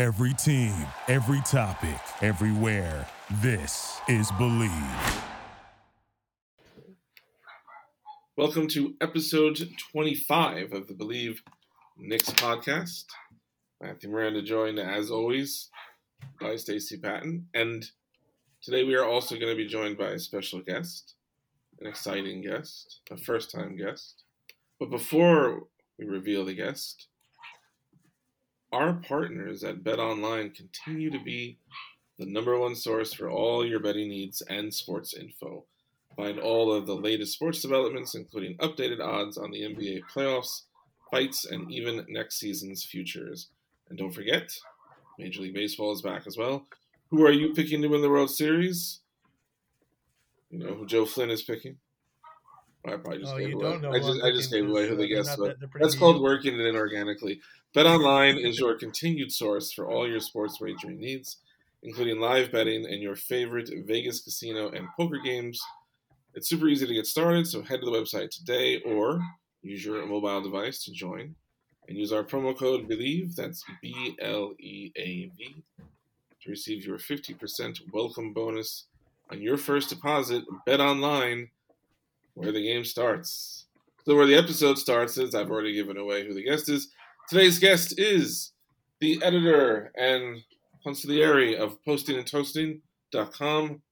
Every team, every topic, everywhere. This is Bleav. Welcome to episode 25 of the Bleav Knicks podcast. Matthew Miranda joined, as always, by Stacey Patton. And today we are also going to be joined by a special guest, an exciting guest, a first time guest. But before we reveal the guest, our partners at BetOnline continue to be the number one source for all your betting needs and sports info. Find all of the latest sports developments, including updated odds on the NBA playoffs, fights, and even next season's futures. And don't forget, Major League Baseball is back as well. Who are you picking to win the World Series? You know who Joe Flynn is picking? I probably just Oh, gave away. don't know I just, I'm just gave away who they guessed, but that- that's called working it in organically. BetOnline is your continued source for all your sports wagering needs, including live betting and your favorite Vegas casino and poker games. It's super easy to get started, so head to the website today or use your mobile device to join and use our promo code BLEAV, that's B L E A V, to receive your 50% welcome bonus on your first deposit. Bet online where the game starts. So, where the episode starts is I've already given away who the guest is. Today's guest is the editor and consigliere of Posting and postingandtoasting.com.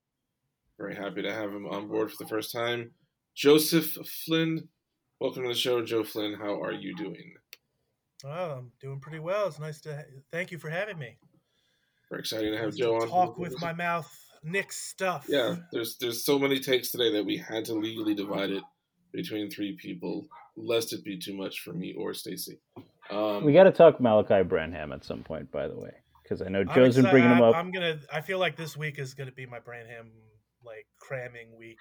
Very happy to have him on board for the first time. Joseph Flynn. Welcome to the show, Joe Flynn. How are you doing? Oh, I'm doing pretty well. It's nice to thank you for having me. Very exciting to have Nice Joe to on. talk with my mouth Knick stuff. Yeah, there's there's so many takes today that we had to legally divide it between three people, lest it be too much for me or Stacy. Um, We got to talk Malachi Branham at some point, by the way, because I know I'm Joe's been bringing him up. I'm gonna. I feel like this week is gonna be my Branham like cramming week.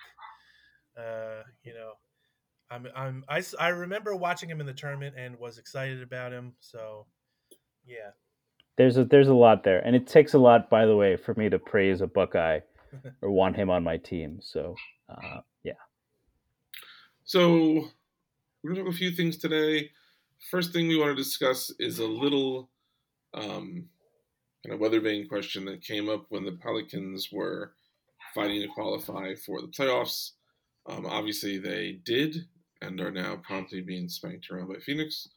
Uh, you know, I'm. I'm. I, I remember watching him in the tournament and was excited about him. So, yeah. There's a there's a lot there, and it takes a lot, by the way, for me to praise a Buckeye or want him on my team. So, uh, yeah, So we're gonna talk a few things today. First thing we want to discuss is a little um, kind of weather vane question that came up when the Pelicans were fighting to qualify for the playoffs. Um, obviously, they did and are now promptly being spanked around by Phoenix.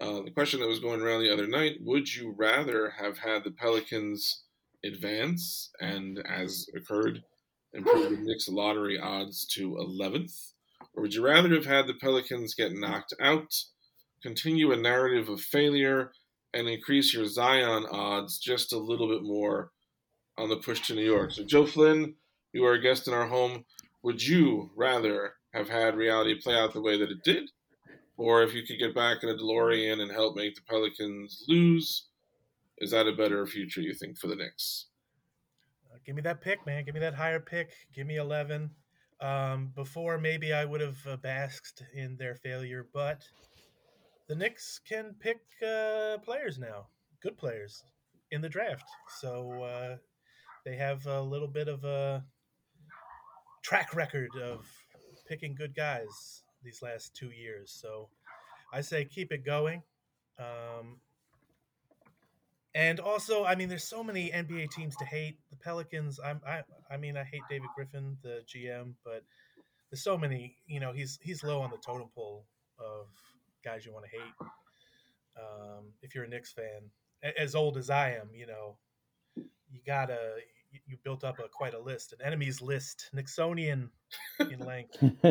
Uh, the question that was going around the other night: Would you rather have had the Pelicans advance and, as occurred, improve the Knicks lottery odds to 11th? Or would you rather have had the Pelicans get knocked out, continue a narrative of failure, and increase your Zion odds just a little bit more on the push to New York? So, Joe Flynn, you are a guest in our home. Would you rather have had reality play out the way that it did? Or if you could get back in a DeLorean and help make the Pelicans lose, is that a better future, you think, for the Knicks? Uh, give me that pick, man. Give me that higher pick. Give me 11. Um, before, maybe I would have uh, basked in their failure, but the Knicks can pick uh, players now, good players in the draft. So uh, they have a little bit of a track record of picking good guys these last two years. So I say keep it going. Um, and also, I mean, there's so many NBA teams to hate. The Pelicans. I'm. I. I mean, I hate David Griffin, the GM, but there's so many. You know, he's he's low on the totem pole of guys you want to hate. Um, if you're a Knicks fan, as old as I am, you know, you gotta. You, you built up a quite a list, an enemies list, Nixonian in length.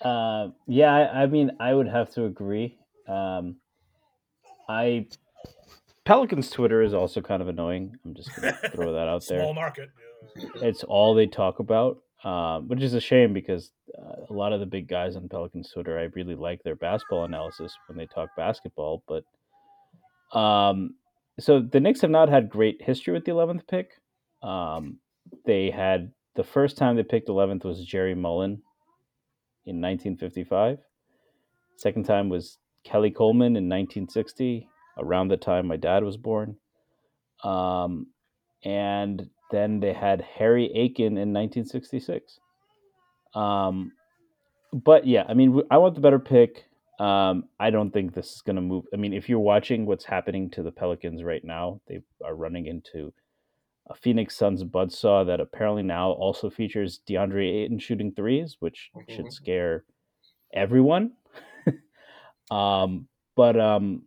uh, yeah. I, I mean, I would have to agree. Um, I Pelicans Twitter is also kind of annoying. I'm just gonna throw that out there. Small market. It's all they talk about, um, which is a shame because uh, a lot of the big guys on Pelicans Twitter, I really like their basketball analysis when they talk basketball. But um, so the Knicks have not had great history with the 11th pick. Um, they had the first time they picked 11th was Jerry Mullen in 1955. Second time was Kelly Coleman in 1960, around the time my dad was born. Um, and then they had Harry Aiken in 1966. Um, but yeah, I mean, I want the better pick. Um, I don't think this is going to move. I mean, if you're watching what's happening to the Pelicans right now, they are running into a Phoenix Suns buzzsaw that apparently now also features DeAndre Ayton shooting threes, which mm-hmm. should scare everyone. um, but um,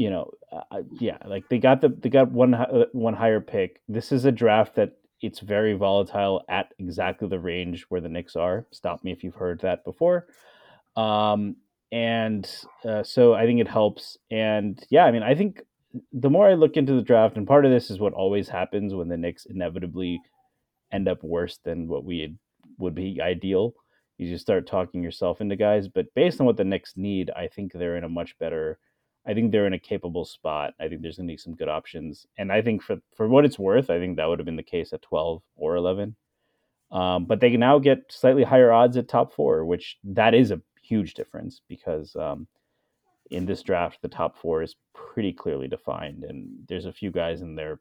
you know, uh, yeah, like they got the they got one uh, one higher pick. This is a draft that it's very volatile at exactly the range where the Knicks are. Stop me if you've heard that before. Um, and uh, so I think it helps. And yeah, I mean, I think the more I look into the draft, and part of this is what always happens when the Knicks inevitably end up worse than what we would be ideal. You just start talking yourself into guys. But based on what the Knicks need, I think they're in a much better. I think they're in a capable spot. I think there's going to be some good options, and I think for for what it's worth, I think that would have been the case at 12 or 11. Um, but they can now get slightly higher odds at top four, which that is a huge difference because um, in this draft, the top four is pretty clearly defined, and there's a few guys in there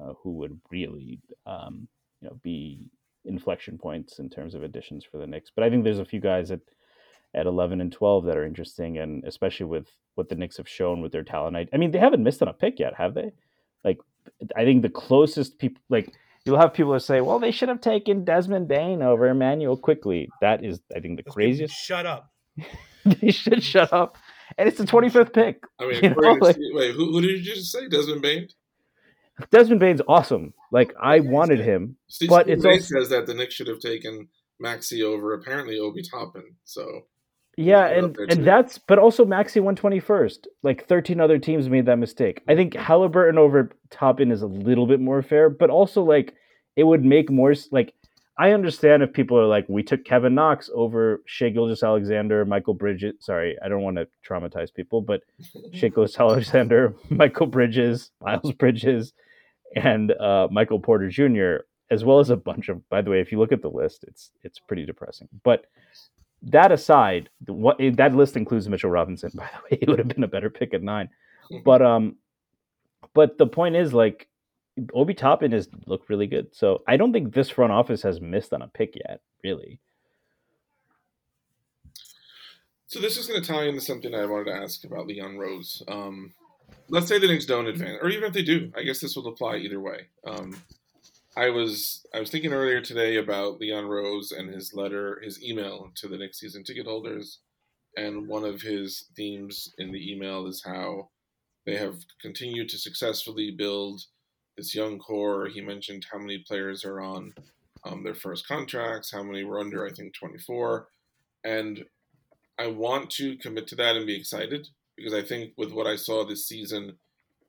uh, who would really, um, you know, be inflection points in terms of additions for the Knicks. But I think there's a few guys at at 11 and 12 that are interesting, and especially with what the Knicks have shown with their talent. I, I mean, they haven't missed on a pick yet, have they? Like, I think the closest people, like, you'll have people that say, "Well, they should have taken Desmond Bane over Immanuel Quickley. That is, I think, the Those craziest. Shut up. they should shut up. And it's the 25th pick. I mean, you know, like, wait, who, who, did you just say? Desmond Bane? Desmond Bane's awesome. Like I wanted him, Steve but Steve it's also, says that the Knicks should have taken Maxey over apparently Obi Toppin. So yeah, and and that's but also Maxey went twenty first. Like thirteen other teams made that mistake. I think Halliburton over Toppin is a little bit more fair, but also like it would make more like I understand if people are like, we took Kevin Knox over Shai Gilgeous-Alexander, Mikal Bridges. Sorry, I don't want to traumatize people, but Shai Gilgeous-Alexander, Mikal Bridges, Miles Bridges, and uh, Michael Porter Jr., as well as a bunch of. By the way, if you look at the list, it's it's pretty depressing. But that aside, what that list includes Mitchell Robinson. By the way, he would have been a better pick at nine. But um, but the point is like Obi Toppin has looked really good. So I don't think this front office has missed on a pick yet, really. So this is going to tie into something I wanted to ask about Leon Rose. Um, let's say the Knicks don't advance, or even if they do, I guess this will apply either way. Um, I was I was thinking earlier today about Leon Rose and his letter, his email to the next season ticket holders, and one of his themes in the email is how they have continued to successfully build this young core. He mentioned how many players are on um, their first contracts, how many were under, I think, 24. And I want to commit to that and be excited because I think with what I saw this season,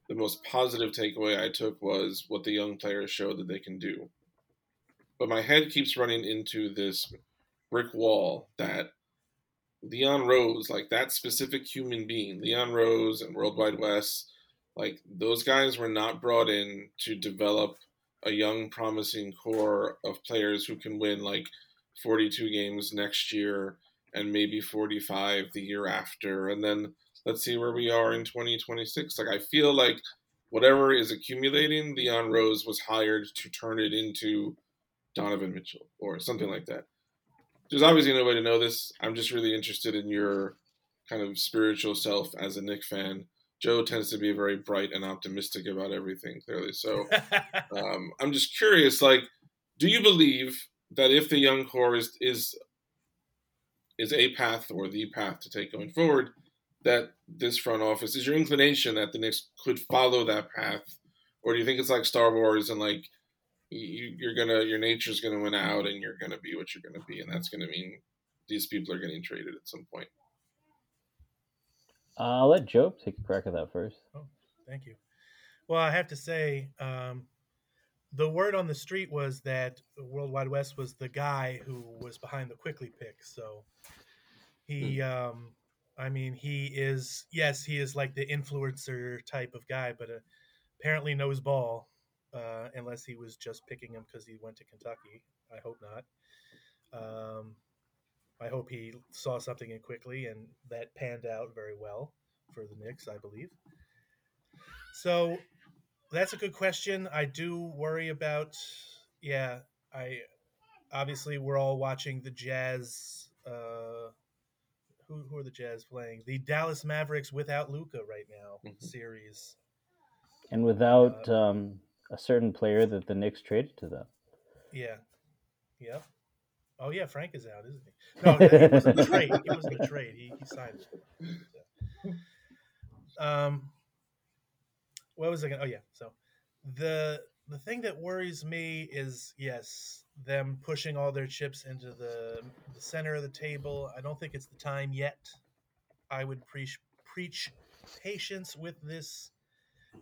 the most positive takeaway I took was what the young players showed that they can do. But my head keeps running into this brick wall that Leon Rose, like that specific human being, Leon Rose and World Wide Wes, like those guys were not brought in to develop a young, promising core of players who can win like 42 games next year and maybe 45 the year after. And then let's see where we are in 2026. Like I feel like whatever is accumulating, Leon Rose was hired to turn it into Donovan Mitchell or something like that. There's obviously no way to know this. I'm just really interested in your kind of spiritual self as a Knick fan Joe tends to be very bright and optimistic about everything, clearly. So um, I'm just curious, like, do you believe that if the young core is is is a path or the path to take going forward, that this front office is your inclination that the Knicks could follow that path, or do you think it's like Star Wars and like you, you're gonna your nature's gonna win out and you're gonna be what you're gonna be, and that's gonna mean these people are getting traded at some point. Uh, I'll let Joe take a crack at that first. Oh, thank you. Well, I have to say, um, the word on the street was that the World Wide Wes was the guy who was behind the Quickley pick. So he, hmm. um, I mean, he is yes, he is like the influencer type of guy, but uh, apparently knows ball. Uh, unless he was just picking him because he went to Kentucky. I hope not. Um, I hope he saw something in Quickley, and that panned out very well for the Knicks, I believe. So that's a good question. I do worry about, yeah, I obviously we're all watching the Jazz uh, who, who are the Jazz playing? The Dallas Mavericks without Luka right now Mhm. series. And without Uh, um, a certain player that the Knicks traded to them. Yeah. Yep. Oh yeah, Frank is out, isn't he? No, it wasn't a trade. It wasn't a trade. He, he signed it. Um, what was I going? to Oh yeah. So the the thing that worries me is yes, them pushing all their chips into the the center of the table. I don't think it's the time yet. I would preach preach patience with this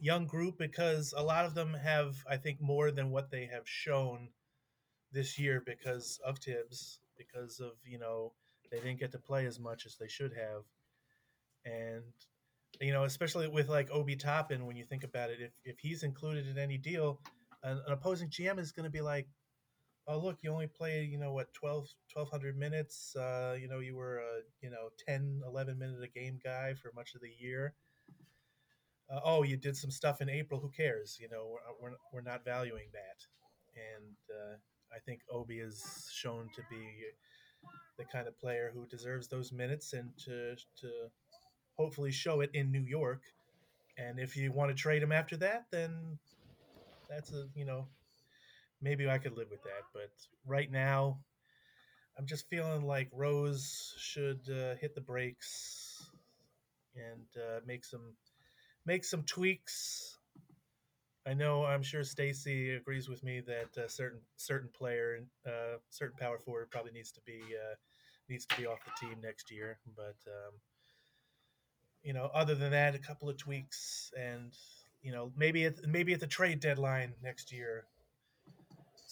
young group because a lot of them have, I think, more than what they have shown this year because of Thibs, because of you know they didn't get to play as much as they should have, and you know especially with like Obi Toppin, when you think about it, if if he's included in any deal, an, an opposing GM is going to be like, oh look, you only played you know what 12, 1200 minutes, uh, you know you were a you know 10, 11 minute a game guy for much of the year. Uh, oh, you did some stuff in April. Who cares? You know, we're, we're, we're not valuing that. And uh, I think Obi is shown to be the kind of player who deserves those minutes and to to hopefully show it in New York. And if you want to trade him after that, then that's a you know maybe I could live with that. But right now, I'm just feeling like Rose should uh, hit the brakes and uh, make some make some tweaks I know. I'm sure Stacy agrees with me that a certain certain player, uh, certain power forward, probably needs to be uh, needs to be off the team next year. But um, you know, other than that, a couple of tweaks, and you know, maybe at maybe at the trade deadline next year,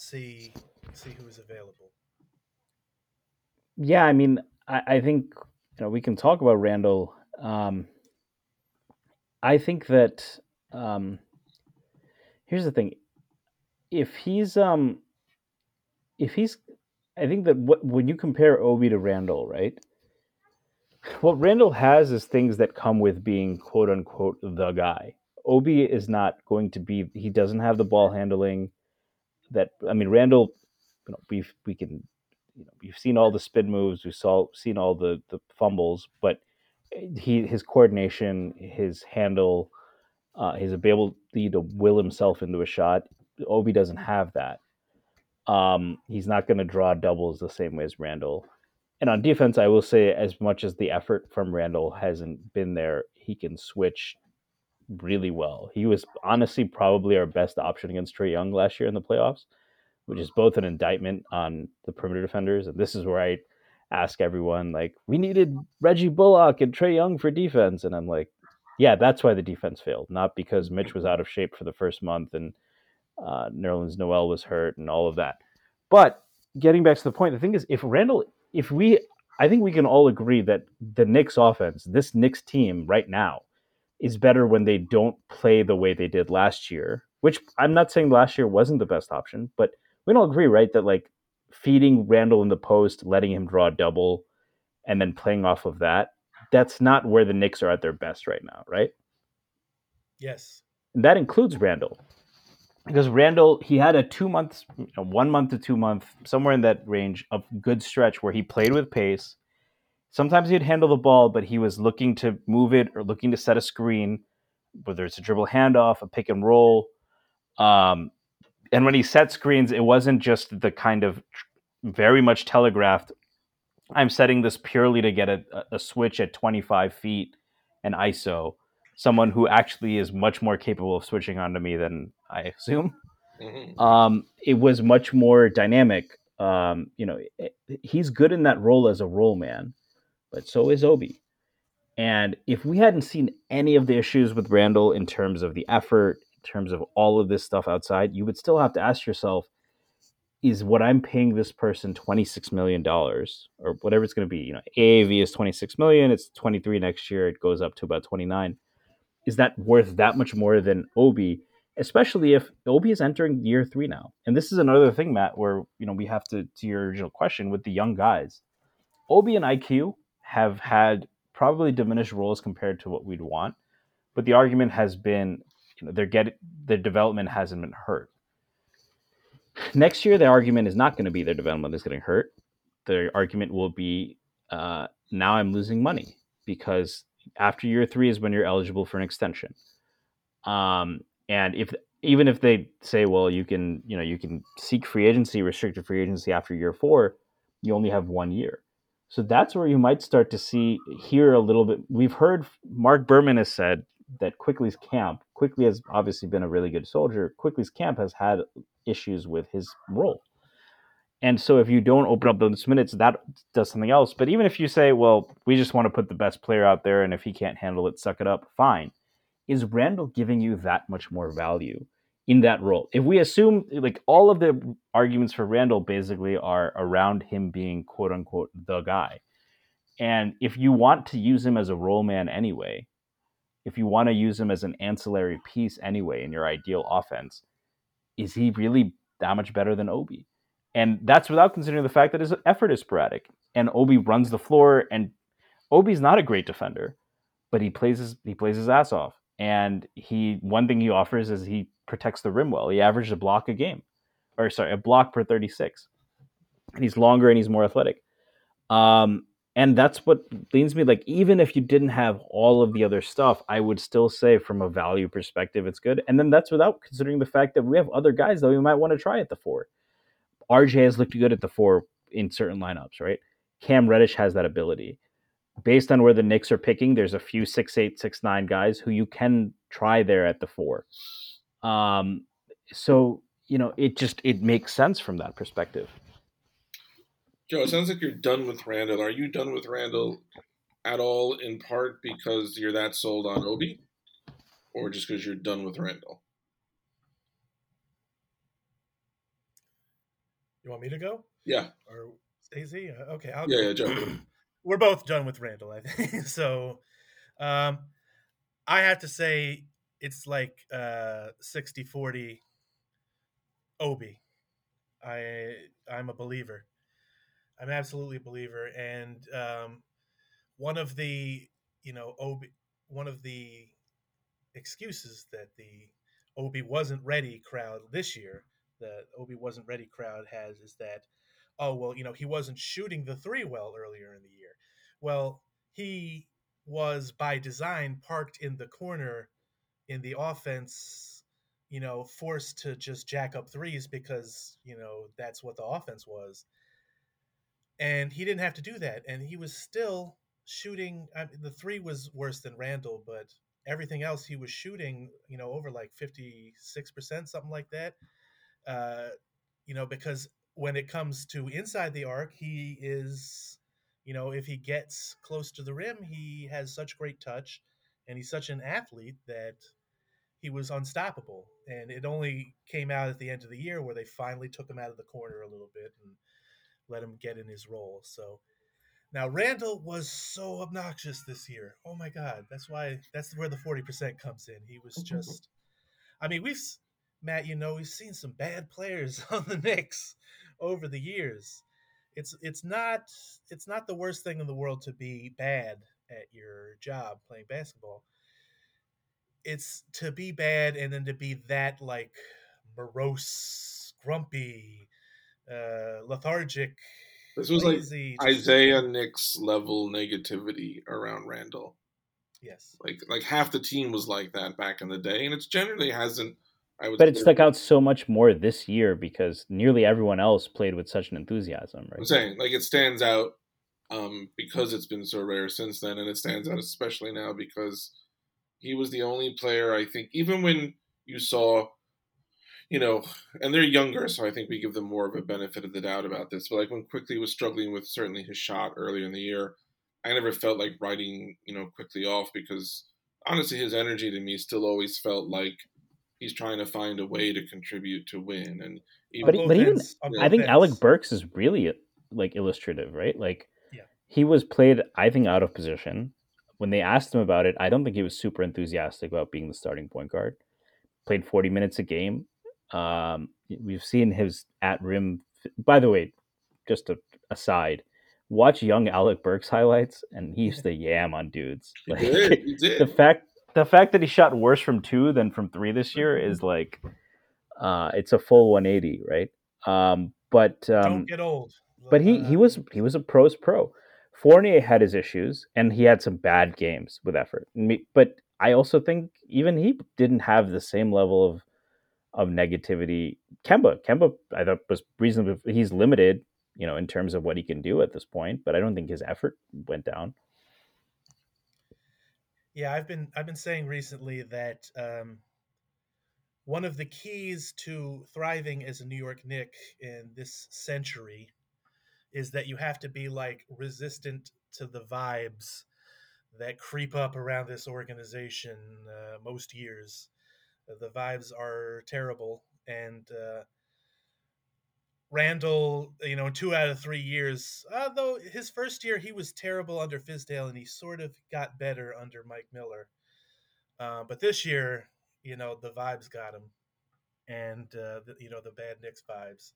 see see who is available. Yeah, I mean, I, I think you know we can talk about Randle. Um, I think that um, here's the thing: if he's um, if he's, I think that what, when you compare Obi to Randle, right? What Randle has is things that come with being quote unquote the guy. Obi is not going to be. He doesn't have the ball handling. That I mean, Randle. You know, we we can you know, you've seen all the spin moves, we've saw seen all the the fumbles, but he his coordination, his handle, uh, his ability to will himself into a shot. Obi doesn't have that. Um, he's not going to draw doubles the same way as Randle. And on defense, I will say, as much as the effort from Randle hasn't been there, he can switch really well. He was honestly probably our best option against Trae Young last year in the playoffs which is both an indictment on the perimeter defenders. And this is where I ask everyone, like, we needed Reggie Bullock and Trae Young for defense. And I'm like, yeah, that's why the defense failed, not because Mitch was out of shape for the first month and uh, Nerlens Noel was hurt and all of that. But getting back to the point, the thing is, if Randle, if we, I think we can all agree that the Knicks offense, this Knicks team right now, is better when they don't play the way they did last year. Which I'm not saying last year wasn't the best option, but we don't agree, right? That like feeding Randle in the post, letting him draw a double, and then playing off of that, that's not where the Knicks are at their best right now, right? Yes. And that includes Randle. Because Randle, he had a two months, you know, one month to two month, somewhere in that range of good stretch where he played with pace. Sometimes he'd handle the ball, but he was looking to move it or looking to set a screen, whether it's a dribble handoff, a pick and roll. Um, and when he set screens, it wasn't just the kind of very much telegraphed. I'm setting this purely to get a, a switch at 25 feet and ISO. Someone who actually is much more capable of switching onto me than I assume. Mhm. Um, it was much more dynamic. Um, you know, it- he's good in that role as a role man, but so is Obi. And if we hadn't seen any of the issues with Randle in terms of the effort, in terms of all of this stuff outside, you would still have to ask yourself, is what I'm paying this person $26 million or whatever it's going to be, you know, AAV is 26 million, it's 23 next year, it goes up to about 29. Is that worth that much more than Obi? Especially if Obi is entering year three now. And this is another thing, Matt, where, you know, we have to, to your original question with the young guys. Obi and IQ have had probably diminished roles compared to what we'd want. But the argument has been, you know, their their development hasn't been hurt. Next year, the argument is not going to be their development is getting hurt. The argument will be uh, now I'm losing money because after year three is when you're eligible for an extension. Um, and if even if they say, well, you can, you know, you can seek free agency, restricted free agency after year four, you only have one year. So that's where you might start to see hear a little bit. We've heard Marc Berman has said that Quickley's camp, Quickly has obviously been a really good soldier. Quickley's camp has had issues with his role. And so if you don't open up those minutes, that does something else. But even if you say, well, we just want to put the best player out there, and if he can't handle it, suck it up, fine. Is Randle giving you that much more value in that role? If we assume like all of the arguments for Randle basically are around him being quote unquote the guy. And if you want to use him as a role man anyway, if you want to use him as an ancillary piece anyway in your ideal offense, is he really that much better than Obi? And that's without considering the fact that his effort is sporadic and Obi runs the floor and Obi's not a great defender, but he plays his he plays his ass off. And he one thing he offers is he protects the rim well. He averaged a block a game. Or sorry, a block per 36. And he's longer and he's more athletic. Um, and that's what leans me like even if you didn't have all of the other stuff i would still say from a value perspective it's good and then that's without considering the fact that we have other guys that we might want to try at the four RJ has looked good at the four in certain lineups, right? Cam Reddish has that ability. Based on where the Knicks are picking, there's a few six eight, six nine guys who you can try there at the four. Um, so you know, it just it makes sense from that perspective. Joe, it sounds like you're done with Randle. Are you done with Randle at all? In part because you're that sold on Obi, or just because you're done with Randle? You want me to go? Yeah. Or Stacey? Uh, okay, I'll yeah, yeah, Joe. We're both done with Randle, I think. so, um, I have to say it's like uh 60-40 Obi. I I'm a believer. I'm absolutely a believer, and um, one of the you know Obi one of the excuses that the Obi wasn't ready crowd this year the Obi wasn't ready crowd has is that, oh well, you know he wasn't shooting the three well earlier in the year. Well, he was by design parked in the corner in the offense, you know, forced to just jack up threes because you know that's what the offense was. And he didn't have to do that, and he was still shooting. I mean, the three was worse than randall but everything else he was shooting, you know, over like fifty six percent, something like that uh, you know, because when it comes to inside the arc, he is, you know, if he gets close to the rim, he has such great touch and he's such an athlete that he was unstoppable. And it only came out at the end of the year where they finally took him out of the corner a little bit and let him get in his role. So now Randle was so obnoxious this year. Oh my God. That's why, that's where the 40% comes in. He was just, I mean, we've, Matt, you know, we've seen some bad players on the Knicks over the years. It's it's not it's not the worst thing in the world to be bad at your job playing basketball. It's to be bad and then to be that like morose, grumpy, uh, lethargic. This was lazy, like Isiah Knicks level negativity around Randle. Yes. Like like half the team was like that back in the day, and it's generally hasn't but it stuck out so much more this year because nearly everyone else played with such an enthusiasm, right? I'm saying like it stands out um, because it's been so rare since then, and it stands out especially now because he was the only player I think, even when you saw, you know, and they're younger, so I think we give them more of a benefit of the doubt about this. But like when Quickley was struggling with certainly his shot earlier in the year, I never felt like writing, you know, Quickley off because honestly, his energy to me still always felt like he's trying to find a way to contribute to win. And even, but, but even I think Alec Burks is really like illustrative, right? Like yeah. he was played, I think, out of position. When they asked him about it, I don't think he was super enthusiastic about being the starting point guard. Played 40 minutes a game. Um, we've seen his at rim. By the way, just a aside, watch young Alec Burks highlights, and he used to yam on dudes. Like, he did, he did. the fact the fact that he shot worse from two than from three this year is mm-hmm. like uh it's a full 180 right um but um don't get old but he he was he was a pro's pro Fournier had his issues, and he had some bad games with effort. But I also think even he didn't have the same level of of negativity. Kemba, Kemba, I thought was reasonably. He's limited, you know, in terms of what he can do at this point. But I don't think his effort went down. Yeah, I've been I've been saying recently that um, one of the keys to thriving as a New York Nick in this century is that you have to be like resistant to the vibes that creep up around this organization uh, most years. The vibes are terrible, and uh, Randle, you know, two out of three years, Though his first year he was terrible under Fizdale, and he sort of got better under Mike Miller. Uh, but this year, you know, the vibes got him, and uh, the, you know the bad Knicks vibes,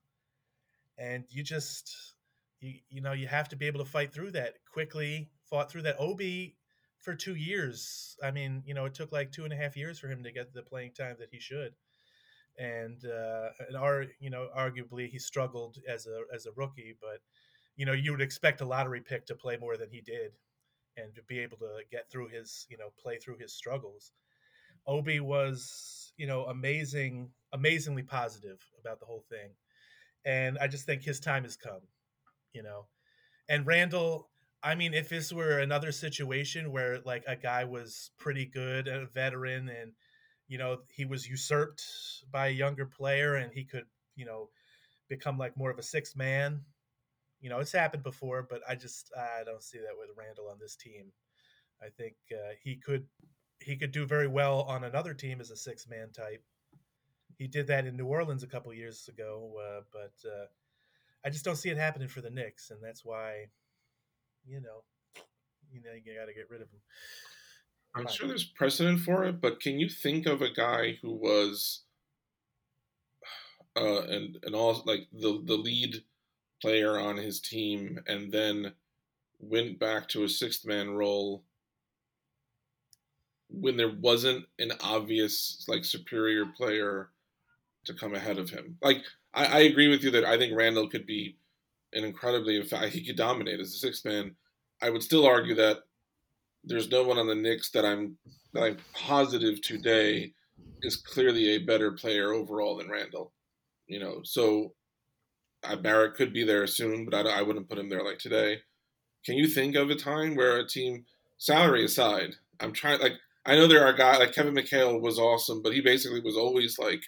and you just you you know you have to be able to fight through that Quickley. Fought through that. Obi for two years. I mean, you know, it took like two and a half years for him to get the playing time that he should. And uh, and our, you know, arguably he struggled as a as a rookie, but you know, you would expect a lottery pick to play more than he did, and to be able to get through his, you know, play through his struggles. Obi was, you know, amazing, amazingly positive about the whole thing, and I just think his time has come, you know. And Randle. I mean, if this were another situation where like a guy was pretty good, a veteran, and you know he was usurped by a younger player, and he could, you know, become like more of a six man. You know, it's happened before, but I just I don't see that with randall on this team. I think uh, he could he could do very well on another team as a six man type. He did that in New Orleans a couple years ago, uh, but uh, I just don't see it happening for the Knicks, and that's why you know, you know, you got to get rid of him. I'm sure there's precedent for it, but can you think of a guy who was uh, and and all like the the lead player on his team, and then went back to a sixth man role when there wasn't an obvious like superior player to come ahead of him. Like I, I agree with you that I think Randle could be an incredibly, in fact, he could dominate as a six man. I would still argue that there's no one on the Knicks that I'm that I'm positive today is clearly a better player overall than Randle. You know, so uh, Barrett could be there soon, but I, I wouldn't put him there like today. Can you think of a time where a team, salary aside, I'm trying like I know there are guys like Kevin McHale was awesome, but he basically was always like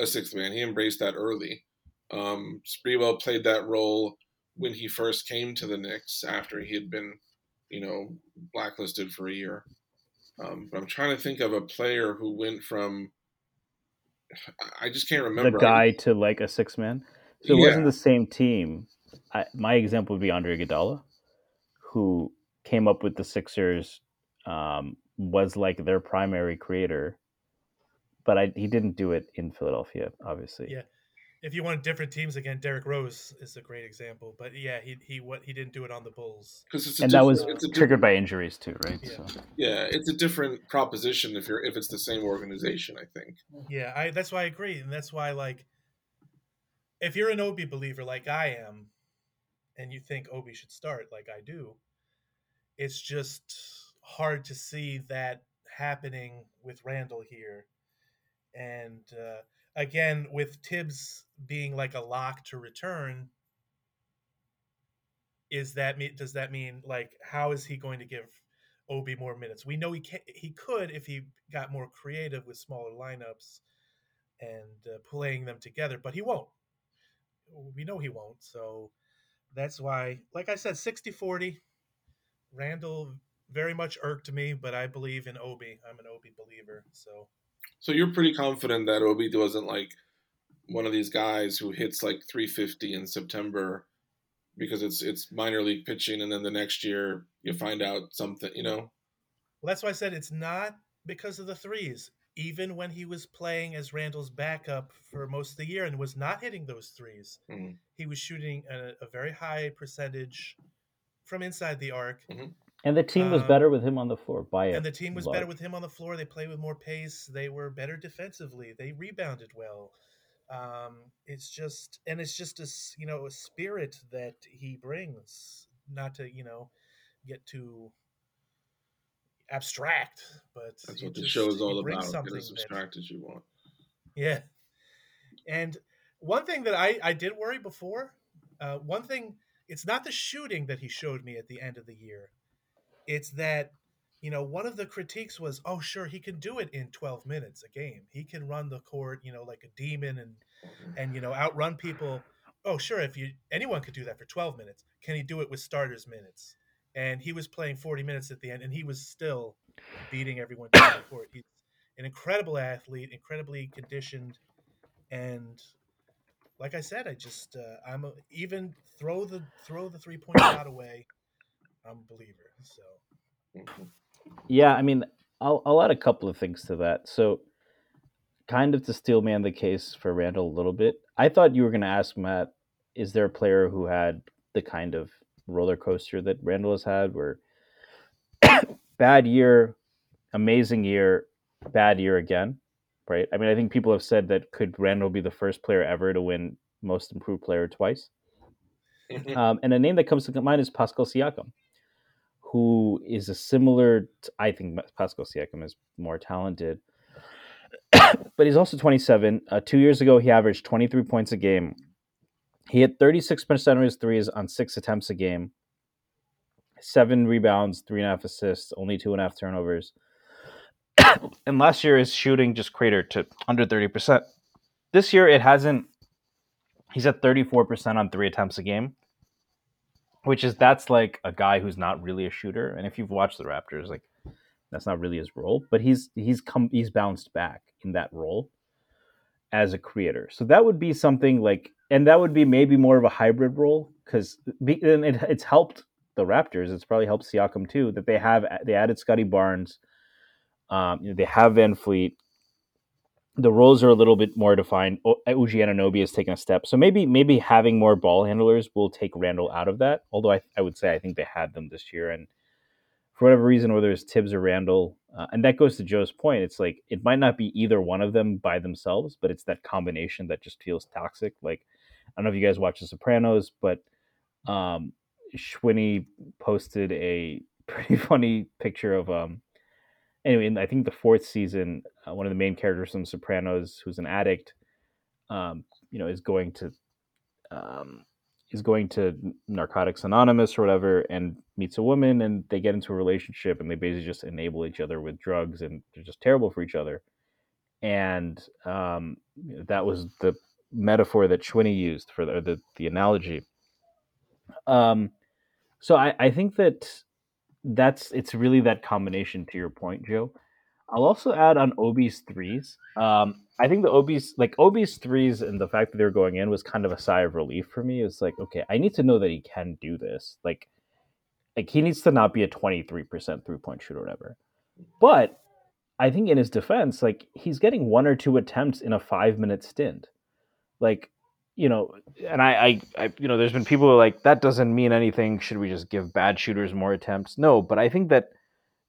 a sixth man. He embraced that early. Um, Sprewell played that role when he first came to the Knicks after he had been, you know, blacklisted for a year. Um, but I'm trying to think of a player who went from. I just can't remember the guy to like a six man. So it yeah. wasn't the same team. I, my example would be Andre Iguodala, who came up with the Sixers, um, was like their primary creator, but I, he didn't do it in Philadelphia, obviously. Yeah, if you want different teams again, Derrick Rose is a great example. But yeah, he he what he didn't do it on the Bulls because and that was triggered by injuries too, right? Yeah. So. yeah, it's a different proposition if you're if it's the same organization. I think. Yeah, I that's why I agree, and that's why like if you're an Obi believer like I am, and you think Obi should start like I do, it's just hard to see that happening with Randle here, and. uh again with Thibs being like a lock to return is that does that mean like how is he going to give Obi more minutes? We know he can he could if he got more creative with smaller lineups and uh, playing them together, but he won't. We know he won't. So that's why like I said 60-40 Randle very much irked me, but I believe in Obi. I'm an Obi believer. So so you're pretty confident that Obi wasn't like one of these guys who hits like 350 in September because it's it's minor league pitching, and then the next year you find out something, you know. Well, that's why I said it's not because of the threes. Even when he was playing as Randle's backup for most of the year and was not hitting those 3s mm-hmm. he was shooting a, a, very high percentage from inside the arc. Mm-hmm. And the team was um, better with him on the floor by And the team was lot. better with him on the floor. They played with more pace. They were better defensively. They rebounded well. Um, it's just, and it's just a you know a spirit that he brings. Not to you know, get too abstract. But That's he what the just- show is all about. Get something as that- abstract as you want. Yeah. And one thing that I, I did worry before, uh, one thing, it's not the shooting that he showed me at the end of the year. It's that, you know, one of the critiques was, oh, sure, he can do it in 12 minutes a game. He can run the court, you know, like a demon and, and, you know, outrun people. Oh, sure, if you, anyone could do that for 12 minutes. Can he do it with starters minutes? And he was playing 40 minutes at the end and he was still beating everyone down the court. He's an incredible athlete, incredibly conditioned, and like I said, I just uh, I'm a, even throw the throw the three point shot away. I'm a believer. So. Yeah, I mean, I'll I'll add a couple of things to that. So, kind of to steel man the case for Randle a little bit. I thought you were going to ask Matt, is there a player who had the kind of roller coaster that Randle has had, where bad year, amazing year, bad year again, right? I mean, I think people have said that could Randle be the first player ever to win Most Improved Player twice? Um, and a name that comes to mind is Pascal Siakam, who is a similar. I think Pascal Siakam is more talented, but he's also 27. Uh, two years ago, he averaged 23 points a game. He hit 36% of his threes on six attempts a game, seven rebounds, three and a half assists, only two and a half turnovers. and last year, his shooting just cratered to under 30%. This year, it hasn't he's at 34% on three attempts a game which is that's like a guy who's not really a shooter and if you've watched the raptors like that's not really his role but he's he's come he's bounced back in that role as a creator. So that would be something like and that would be maybe more of a hybrid role because it, it's helped the raptors it's probably helped siakam too that they have they added scottie barnes um, you know, they have vanvleet the roles are a little bit more defined. O- OG Anunoby has taken a step, so maybe maybe having more ball handlers will take Randle out of that. Although I, I would say I think they had them this year, and for whatever reason, whether it's Thibs or Randle, uh, and that goes to Joe's point. It's like it might not be either one of them by themselves, but it's that combination that just feels toxic. Like I don't know if you guys watch The Sopranos, but um, Schwinny posted a pretty funny picture of um, anyway, in I think the fourth season, uh, one of the main characters from Sopranos, who's an addict, um, you know, is going to um, is going to Narcotics Anonymous or whatever, and meets a woman, and they get into a relationship, and they basically just enable each other with drugs, and they're just terrible for each other. And um, that was the metaphor that Schwinny used for the the, the analogy. Um, so I, I think that that's it's really that combination to your point, Joe. I'll also add on Obi's threes. Um, I think the Obi's like Obi's threes and the fact that they're going in was kind of a sigh of relief for me. It's like, okay, I need to know that he can do this. Like, like he needs to not be a twenty three percent three point shooter whatever. But I think in his defense, like he's getting one or two attempts in a five minute stint. Like, you know, and I, I, I, you know, there's been people who are like that doesn't mean anything. Should we just give bad shooters more attempts? No, but I think that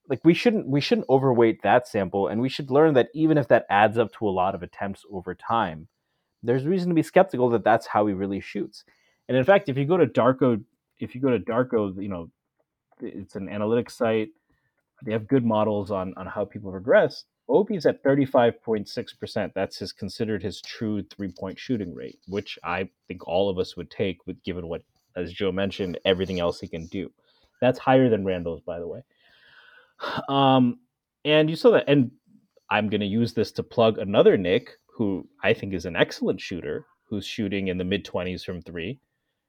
like we shouldn't we shouldn't overweight that sample, and we should learn that even if that adds up to a lot of attempts over time, there's reason to be skeptical that that's how he really shoots. And in fact, if you go to Darko, if you go to Darko, you know, it's an analytics site. They have good models on on how people progress. Obi's at 35.6%. That's his considered his true three-point shooting rate, which I think all of us would take with given what as Joe mentioned, everything else he can do. That's higher than Randle's, by the way. Um, and you saw that, and I'm going to use this to plug another Knick, who I think is an excellent shooter, who's shooting in the mid 20s from three,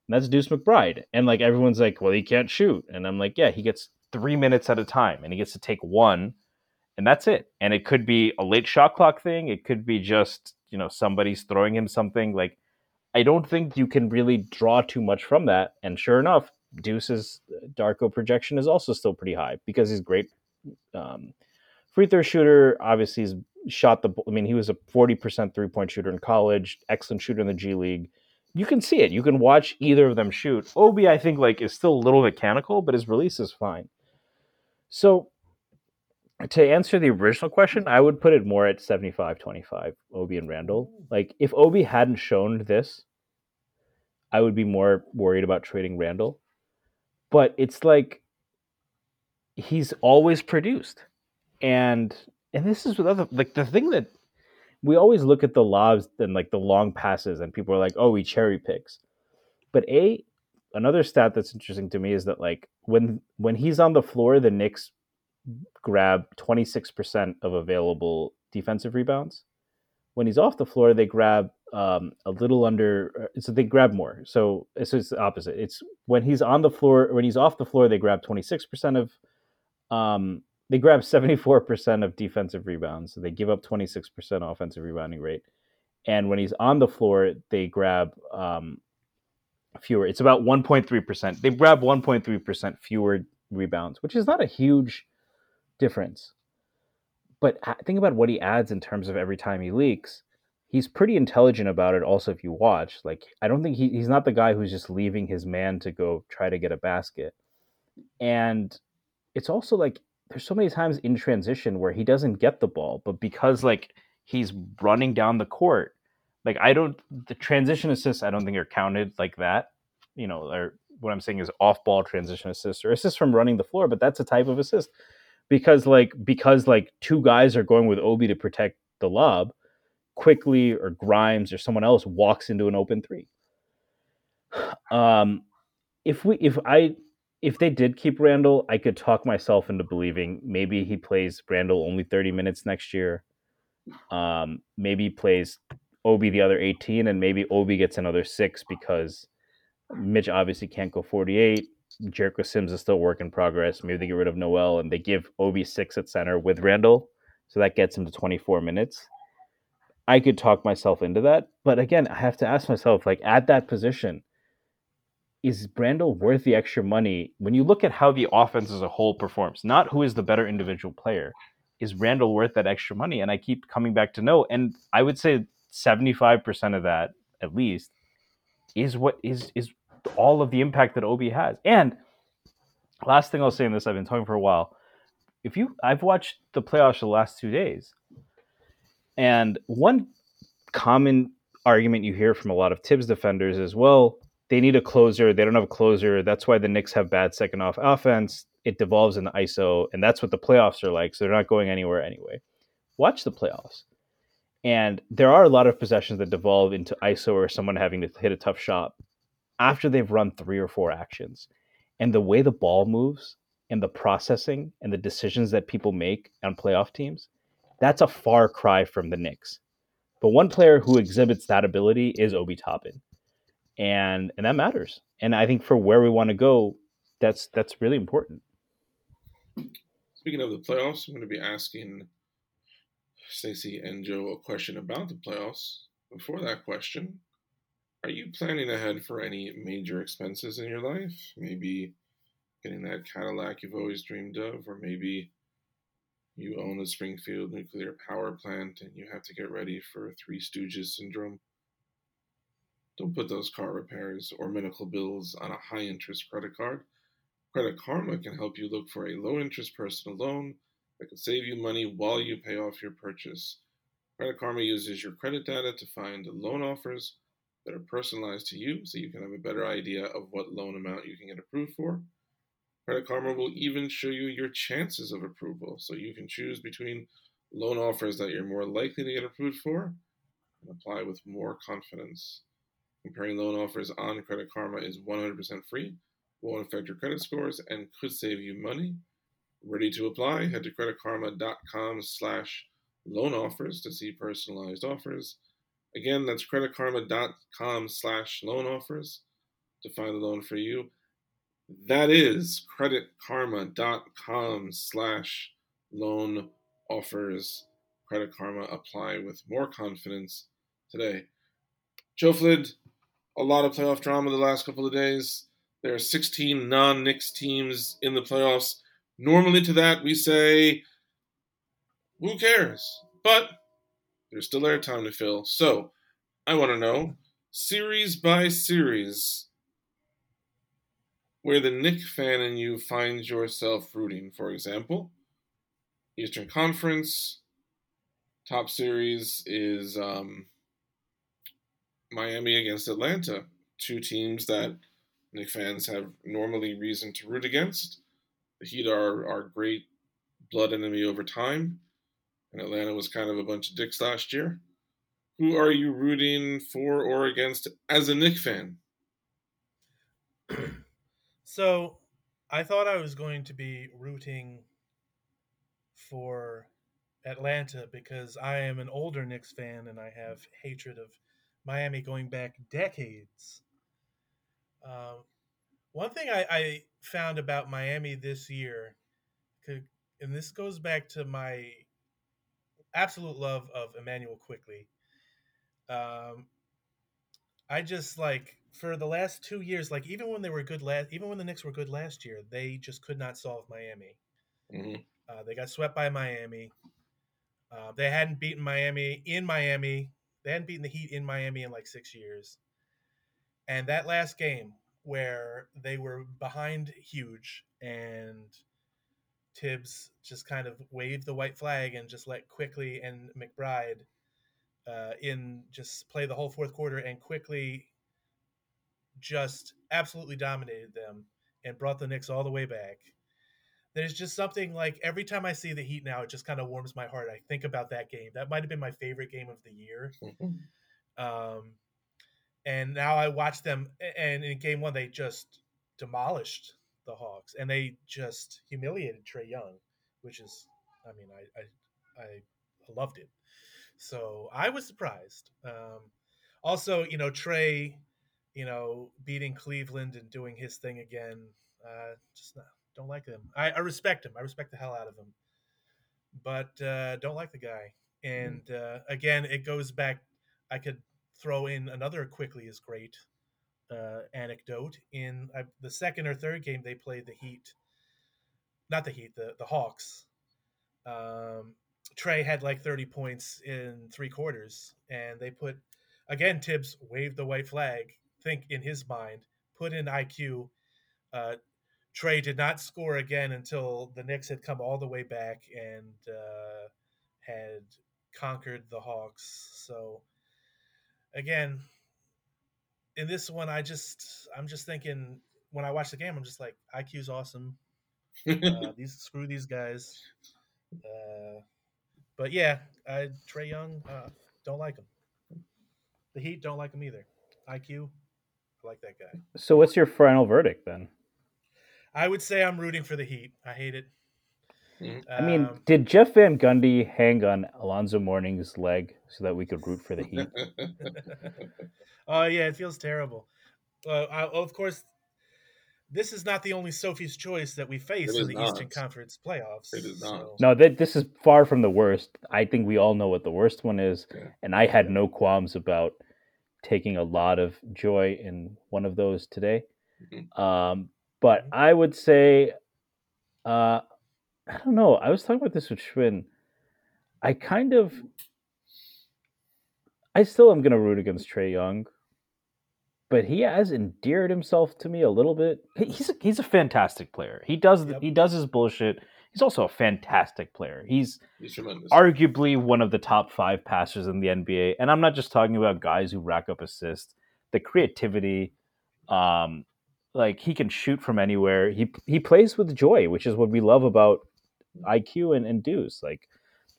and that's Deuce McBride. And like everyone's like, well, he can't shoot, and I'm like, yeah, he gets three minutes at a time, and he gets to take one, and that's it. And it could be a late shot clock thing. It could be just you know somebody's throwing him something. Like I don't think you can really draw too much from that. And sure enough, Deuce's Darko projection is also still pretty high because he's great um, free throw shooter. Obviously, he's shot the. I mean, he was a forty percent three point shooter in college. Excellent shooter in the G League. You can see it. You can watch either of them shoot. Obi, I think, like is still a little mechanical, but his release is fine. So, to answer the original question, I would put it more at 75-25, Obi and Randle. Like, if Obi hadn't shown this, I would be more worried about trading Randall. But it's like he's always produced. And and this is with other like the thing that we always look at the lobs and like the long passes and people are like, "Oh, he cherry picks." But a another stat that's interesting to me is that like when when he's on the floor, the Knicks grab 26% of available defensive rebounds. When he's off the floor, they grab um, a little under, uh, so they grab more. So it's just the opposite. It's when he's on the floor, when he's off the floor, they grab 26% of, um, they grab 74% of defensive rebounds. So they give up 26% offensive rebounding rate. And when he's on the floor, they grab um, fewer. It's about 1.3%. They grab 1.3% fewer rebounds, which is not a huge difference. But think about what he adds in terms of every time he leaks. He's pretty intelligent about it. Also, if you watch, like I don't think he, he's not the guy who's just leaving his man to go try to get a basket. And it's also like there's so many times in transition where he doesn't get the ball, but because like he's running down the court, like I don't the transition assists I don't think are counted like that. You know, or what I'm saying is off ball transition assists or assists from running the floor, but that's a type of assist because like because like two guys are going with Obi to protect the lob, Quickley or Grimes or someone else walks into an open three. Um, if we if I if they did keep Randle, I could talk myself into believing maybe he plays Randle only 30 minutes next year. Um, maybe he plays Obi the other 18, and maybe Obi gets another six because Mitch obviously can't go 48. Jericho Sims is still work in progress. Maybe they get rid of Noel and they give Obi six at center with Randle, so that gets him to 24 minutes. I could talk myself into that, but again, I have to ask myself, like at that position, is Randle worth the extra money? When you look at how the offense as a whole performs, not who is the better individual player, is Randle worth that extra money? And I keep coming back to no. And I would say 75% of that, at least, is what is is all of the impact that Obi has. And last thing I'll say in this, I've been talking for a while. If you, I've watched the playoffs the last two days, and one common argument you hear from a lot of Thibs defenders is, well, they need a closer. They don't have a closer. That's why the Knicks have bad second off offense. It devolves in the ISO, and that's what the playoffs are like. So they're not going anywhere anyway. Watch the playoffs. And there are a lot of possessions that devolve into ISO or someone having to hit a tough shot after they've run three or four actions. And the way the ball moves and the processing and the decisions that people make on playoff teams, that's a far cry from the Knicks. But one player who exhibits that ability is Obi Toppin. And and that matters. And I think for where we want to go, that's that's really important. Speaking of the playoffs, I'm going to be asking Stacey and Joe a question about the playoffs. Before that question, are you planning ahead for any major expenses in your life? Maybe getting that Cadillac you've always dreamed of, or maybe you own a Springfield nuclear power plant and you have to get ready for Three Stooges syndrome. Don't put those car repairs or medical bills on a high interest credit card. Credit Karma can help you look for a low interest personal loan that can save you money while you pay off your purchase. Credit Karma uses your credit data to find loan offers that are personalized to you so you can have a better idea of what loan amount you can get approved for. Credit Karma will even show you your chances of approval so you can choose between loan offers that you're more likely to get approved for and apply with more confidence. Comparing loan offers on Credit Karma is 100% free, won't affect your credit scores, and could save you money. Ready to apply? Head to creditkarma.com slash loan offers to see personalized offers Again, that's creditkarma.com slash loan offers to find a loan for you. That is creditkarma.com slash loan offers. Credit Karma apply with more confidence today. Joe Flid, a lot of playoff drama the last couple of days. There are 16 non Knicks teams in the playoffs. Normally, to that, we say, who cares? But there's still airtime to fill. So, I want to know, series by series, where the Knick fan in you finds yourself rooting. For example, Eastern Conference, top series is um, Miami against Atlanta, two teams that Knick fans have normally reason to root against. the Heat are our great blood enemy over time, and Atlanta was kind of a bunch of dicks last year. Who are you rooting for or against as a Knick fan? so, I thought I was going to be rooting for Atlanta because I am an older Knicks fan and I have hatred of Miami going back decades. Um, one thing I, I, found about Miami this year, and this goes back to my absolute love of Immanuel Quickley. Um, I just like for the last two years, like even when they were good last, even when the Knicks were good last year, they just could not solve Miami. Mm-hmm. Uh, they got swept by Miami. Uh, they hadn't beaten Miami in Miami. They hadn't beaten the Heat in Miami in like six years. And that last game where they were behind huge and Thibs just kind of waved the white flag and just let Quickley and McBride uh, in just play the whole fourth quarter and Quickley just absolutely dominated them and brought the Knicks all the way back there's just something like every time I see the Heat now, it just kind of warms my heart. I think about that game. That might have been my favorite game of the year. Um, and now I watch them, and in game one, they just demolished the Hawks, and they just humiliated Trae Young, which is, I mean, I I, I loved it. So I was surprised. Um, also, you know, Trae, you know, beating Cleveland and doing his thing again. Uh, just not, don't like him. I, I respect him. I respect the hell out of him, but uh, don't like the guy. And uh, again, it goes back. I could throw in another Quickley is great uh, anecdote. In uh, the second or third game they played the Heat, not the Heat, the the Hawks. Um, Trae had like 30 points in three quarters, and they put again Thibs waved the white flag. Think in his mind, put in IQ. Uh, Trae did not score again until the Knicks had come all the way back and uh, had conquered the Hawks. So again, in this one, I just I'm just thinking when I watch the game, I'm just like IQ's awesome. Uh, these screw these guys. Uh, but yeah, I, Trae Young uh, don't like him. The Heat don't like him either. IQ, I like that guy. So what's your final verdict then? I would say I'm rooting for the Heat. I hate it. Mm-hmm. I mean, um, did Jeff Van Gundy hang on Alonzo Mourning's leg so that we could root for the Heat? oh yeah, it feels terrible. Uh, I, of course, this is not the only Sophie's choice that we face in the not. Eastern Conference playoffs. It is not. No, that this is far from the worst. I think we all know what the worst one is, yeah. and I had no qualms about taking a lot of joy in one of those today. Mm-hmm. Um, but mm-hmm. I would say, uh, I don't know. I was talking about this with Schwinn. I kind of, I still am going to root against Trae Young, but he has endeared himself to me a little bit. He's a, he's a fantastic player. He does yep. he does his bullshit. He's also a fantastic player. He's, he's arguably one of the top five passers in the NBA, and I'm not just talking about guys who rack up assists. The creativity, um, like he can shoot from anywhere. He he plays with joy, which is what we love about IQ and, and Deuce. Like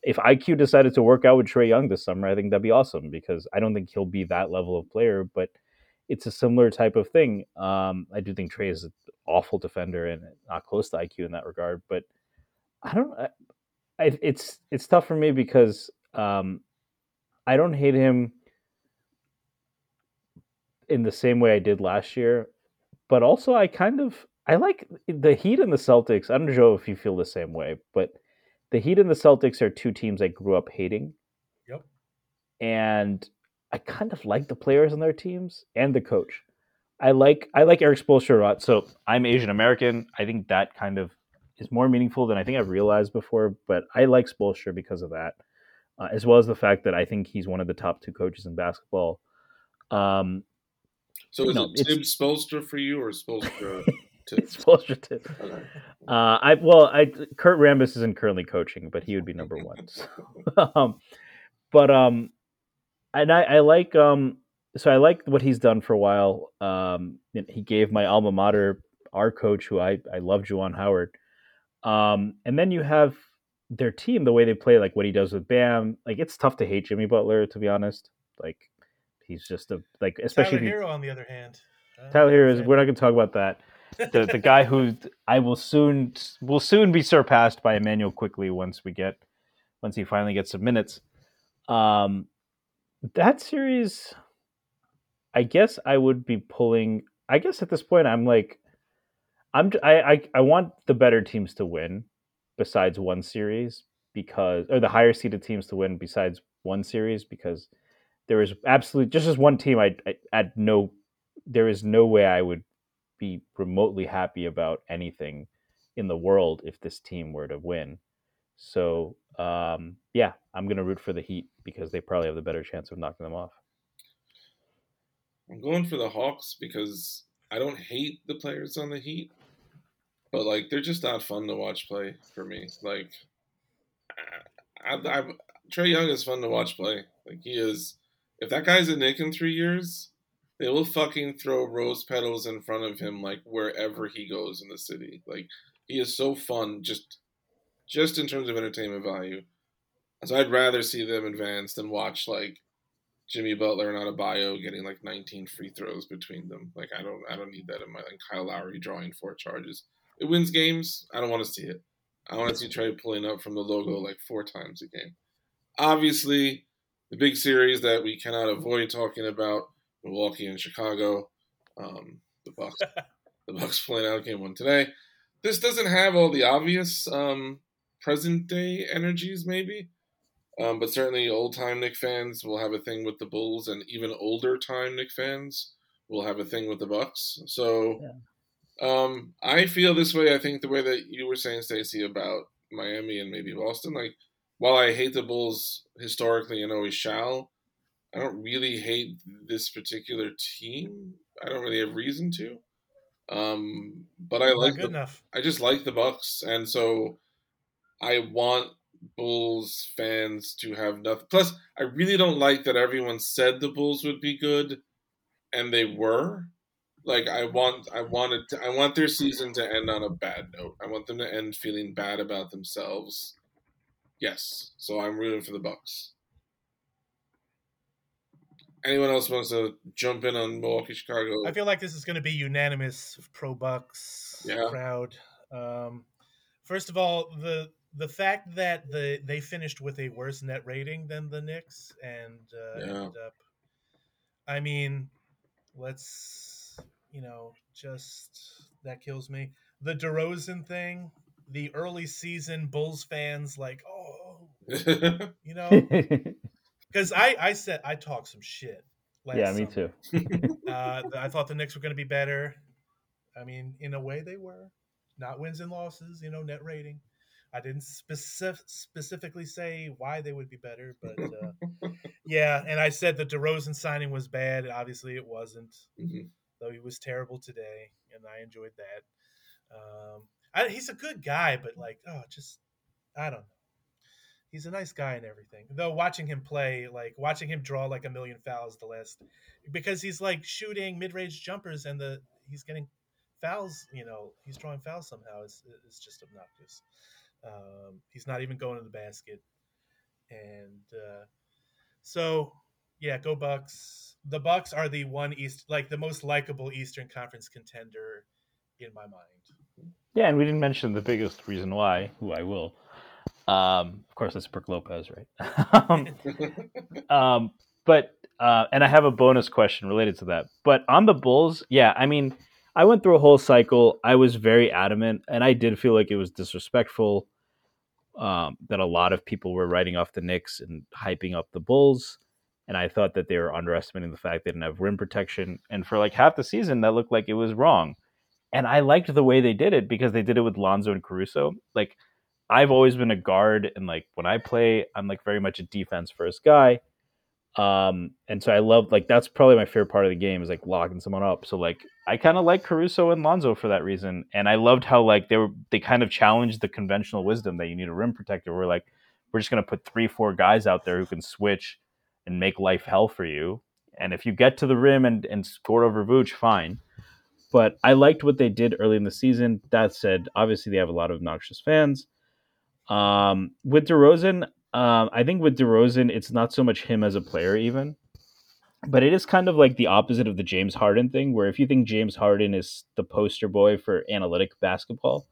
if IQ decided to work out with Trae Young this summer, I think that'd be awesome because I don't think he'll be that level of player, but it's a similar type of thing. Um, I do think Trae is an awful defender and not close to IQ in that regard, but I don't. I, I, it's it's tough for me because um, I don't hate him in the same way I did last year but also I kind of I like the Heat and the Celtics. I don't know if you feel the same way, but the Heat and the Celtics are two teams I grew up hating. Yep. And I kind of like the players on their teams and the coach. I like I like Erik Spoelstra a lot. So I'm Asian American. I think that kind of is more meaningful than I think I've realized before. But I like Spoelstra because of that, uh, as well as the fact that I think he's one of the top two coaches in basketball. Um, so is no, it Tim Spoelstra for you or Spoelstra? It's Spoelstra Tim. Okay. Uh, I well, I Kurt Rambis isn't currently coaching, but he would be number one. So. um, but um, and I, I like um, so I like what he's done for a while. Um, he gave my alma mater, our coach, who I I love, Juwan Howard. Um, and then you have their team, the way they play, like what he does with Bam. Like it's tough to hate Jimmy Butler, to be honest. Like he's just a like, especially Tyler if you- Herro, on the other hand. Tyler Herro is. We're not going to talk about that. The the guy who I will soon will soon be surpassed by Immanuel Quickley once we get once he finally gets some minutes. Um, that series, I guess I would be pulling. I guess at this point I'm like, I'm I I, I want the better teams to win, besides one series because or the higher seeded teams to win besides one series because there is absolutely just as one team I, I at no there is no way I would be remotely happy about anything in the world if this team were to win. So um, yeah, I'm gonna root for the Heat because they probably have the better chance of knocking them off. I'm going for the Hawks because I don't hate the players on the Heat, but like they're just not fun to watch play for me. Like, I, I, I, Trae Young is fun to watch play. Like he is. If that guy's a Knick in three years, they will fucking throw rose petals in front of him like wherever he goes in the city. Like he is so fun, just just in terms of entertainment value. So I'd rather see them advance than watch like Jimmy Butler and Adebayo getting like 19 free throws between them. Like I don't I don't need that in my like Kyle Lowry drawing four charges. It wins games. I don't want to see it. I want to see Trae pulling up from the logo like four times a game. Obviously, the big series that we cannot avoid talking about Milwaukee and Chicago. Um, the Bucks the Bucks playing out game one today. This doesn't have all the obvious um, present day energies, maybe. Um, but certainly, old time Knick fans will have a thing with the Bulls, and even older time Knick fans will have a thing with the Bucks. So, um, I feel this way. I think the way that you were saying, Stacey, about Miami and maybe Boston. Like, while I hate the Bulls historically and always shall, I don't really hate this particular team. I don't really have reason to. Um, but I like the, enough. I just like the Bucks, and so I want Bulls fans to have nothing. Plus, I really don't like that everyone said the Bulls would be good, and they were. Like I want, I wanted, to, I want their season to end on a bad note. I want them to end feeling bad about themselves. Yes, so I'm rooting for the Bucks. Anyone else wants to jump in on Milwaukee, Chicago? I feel like this is going to be unanimous pro Bucks Yeah. crowd. Um, first of all, the the fact that the they finished with a worse net rating than the Knicks and uh, Yeah. ended up. I mean, let's you know just that kills me. The DeRozan thing, the early season Bulls fans like, oh, you know, because I I said I talked some shit. Last yeah, me summer. too. Uh, I thought the Knicks were going to be better. I mean, in a way, they were. Not wins and losses, you know, net rating. I didn't specific, specifically say why they would be better, but uh, yeah. And I said the DeRozan signing was bad. Obviously, it wasn't, Mhm. though he was terrible today, and I enjoyed that. Um, I, he's a good guy, but like, oh, just I don't know. He's a nice guy and everything. Though watching him play, like watching him draw like a million fouls the last, because he's like shooting mid-range jumpers and the he's getting fouls. You know, he's drawing fouls somehow. It's it's just obnoxious. Um, he's not even going to the basket, and uh, so yeah, go Bucks. The Bucks are the one East, like the most likable Eastern Conference contender in my mind. Yeah, and we didn't mention the biggest reason why, who I will. Um, of course, it's Brooke Lopez, right? um, um, but uh, and I have a bonus question related to that. But on the Bulls, yeah, I mean, I went through a whole cycle. I was very adamant, and I did feel like it was disrespectful um, that a lot of people were writing off the Knicks and hyping up the Bulls. And I thought that they were underestimating the fact they didn't have rim protection. And for like half the season, that looked like it was wrong. And I liked the way they did it because they did it with Lonzo and Caruso. Like, I've always been a guard, and like when I play, I'm like very much a defense first guy. Um, and so I love like that's probably my favorite part of the game is like locking someone up. So like I kind of like Caruso and Lonzo for that reason, and I loved how like they were they kind of challenged the conventional wisdom that you need a rim protector. We're like we're just gonna put three four guys out there who can switch and make life hell for you. And if you get to the rim and and score over Vooch, fine. but I liked what they did early in the season. That said, obviously they have a lot of obnoxious fans. Um, with DeRozan, um, I think with DeRozan, it's not so much him as a player, even, but it is kind of like the opposite of the James Harden thing, where if you think James Harden is the poster boy for analytic basketball,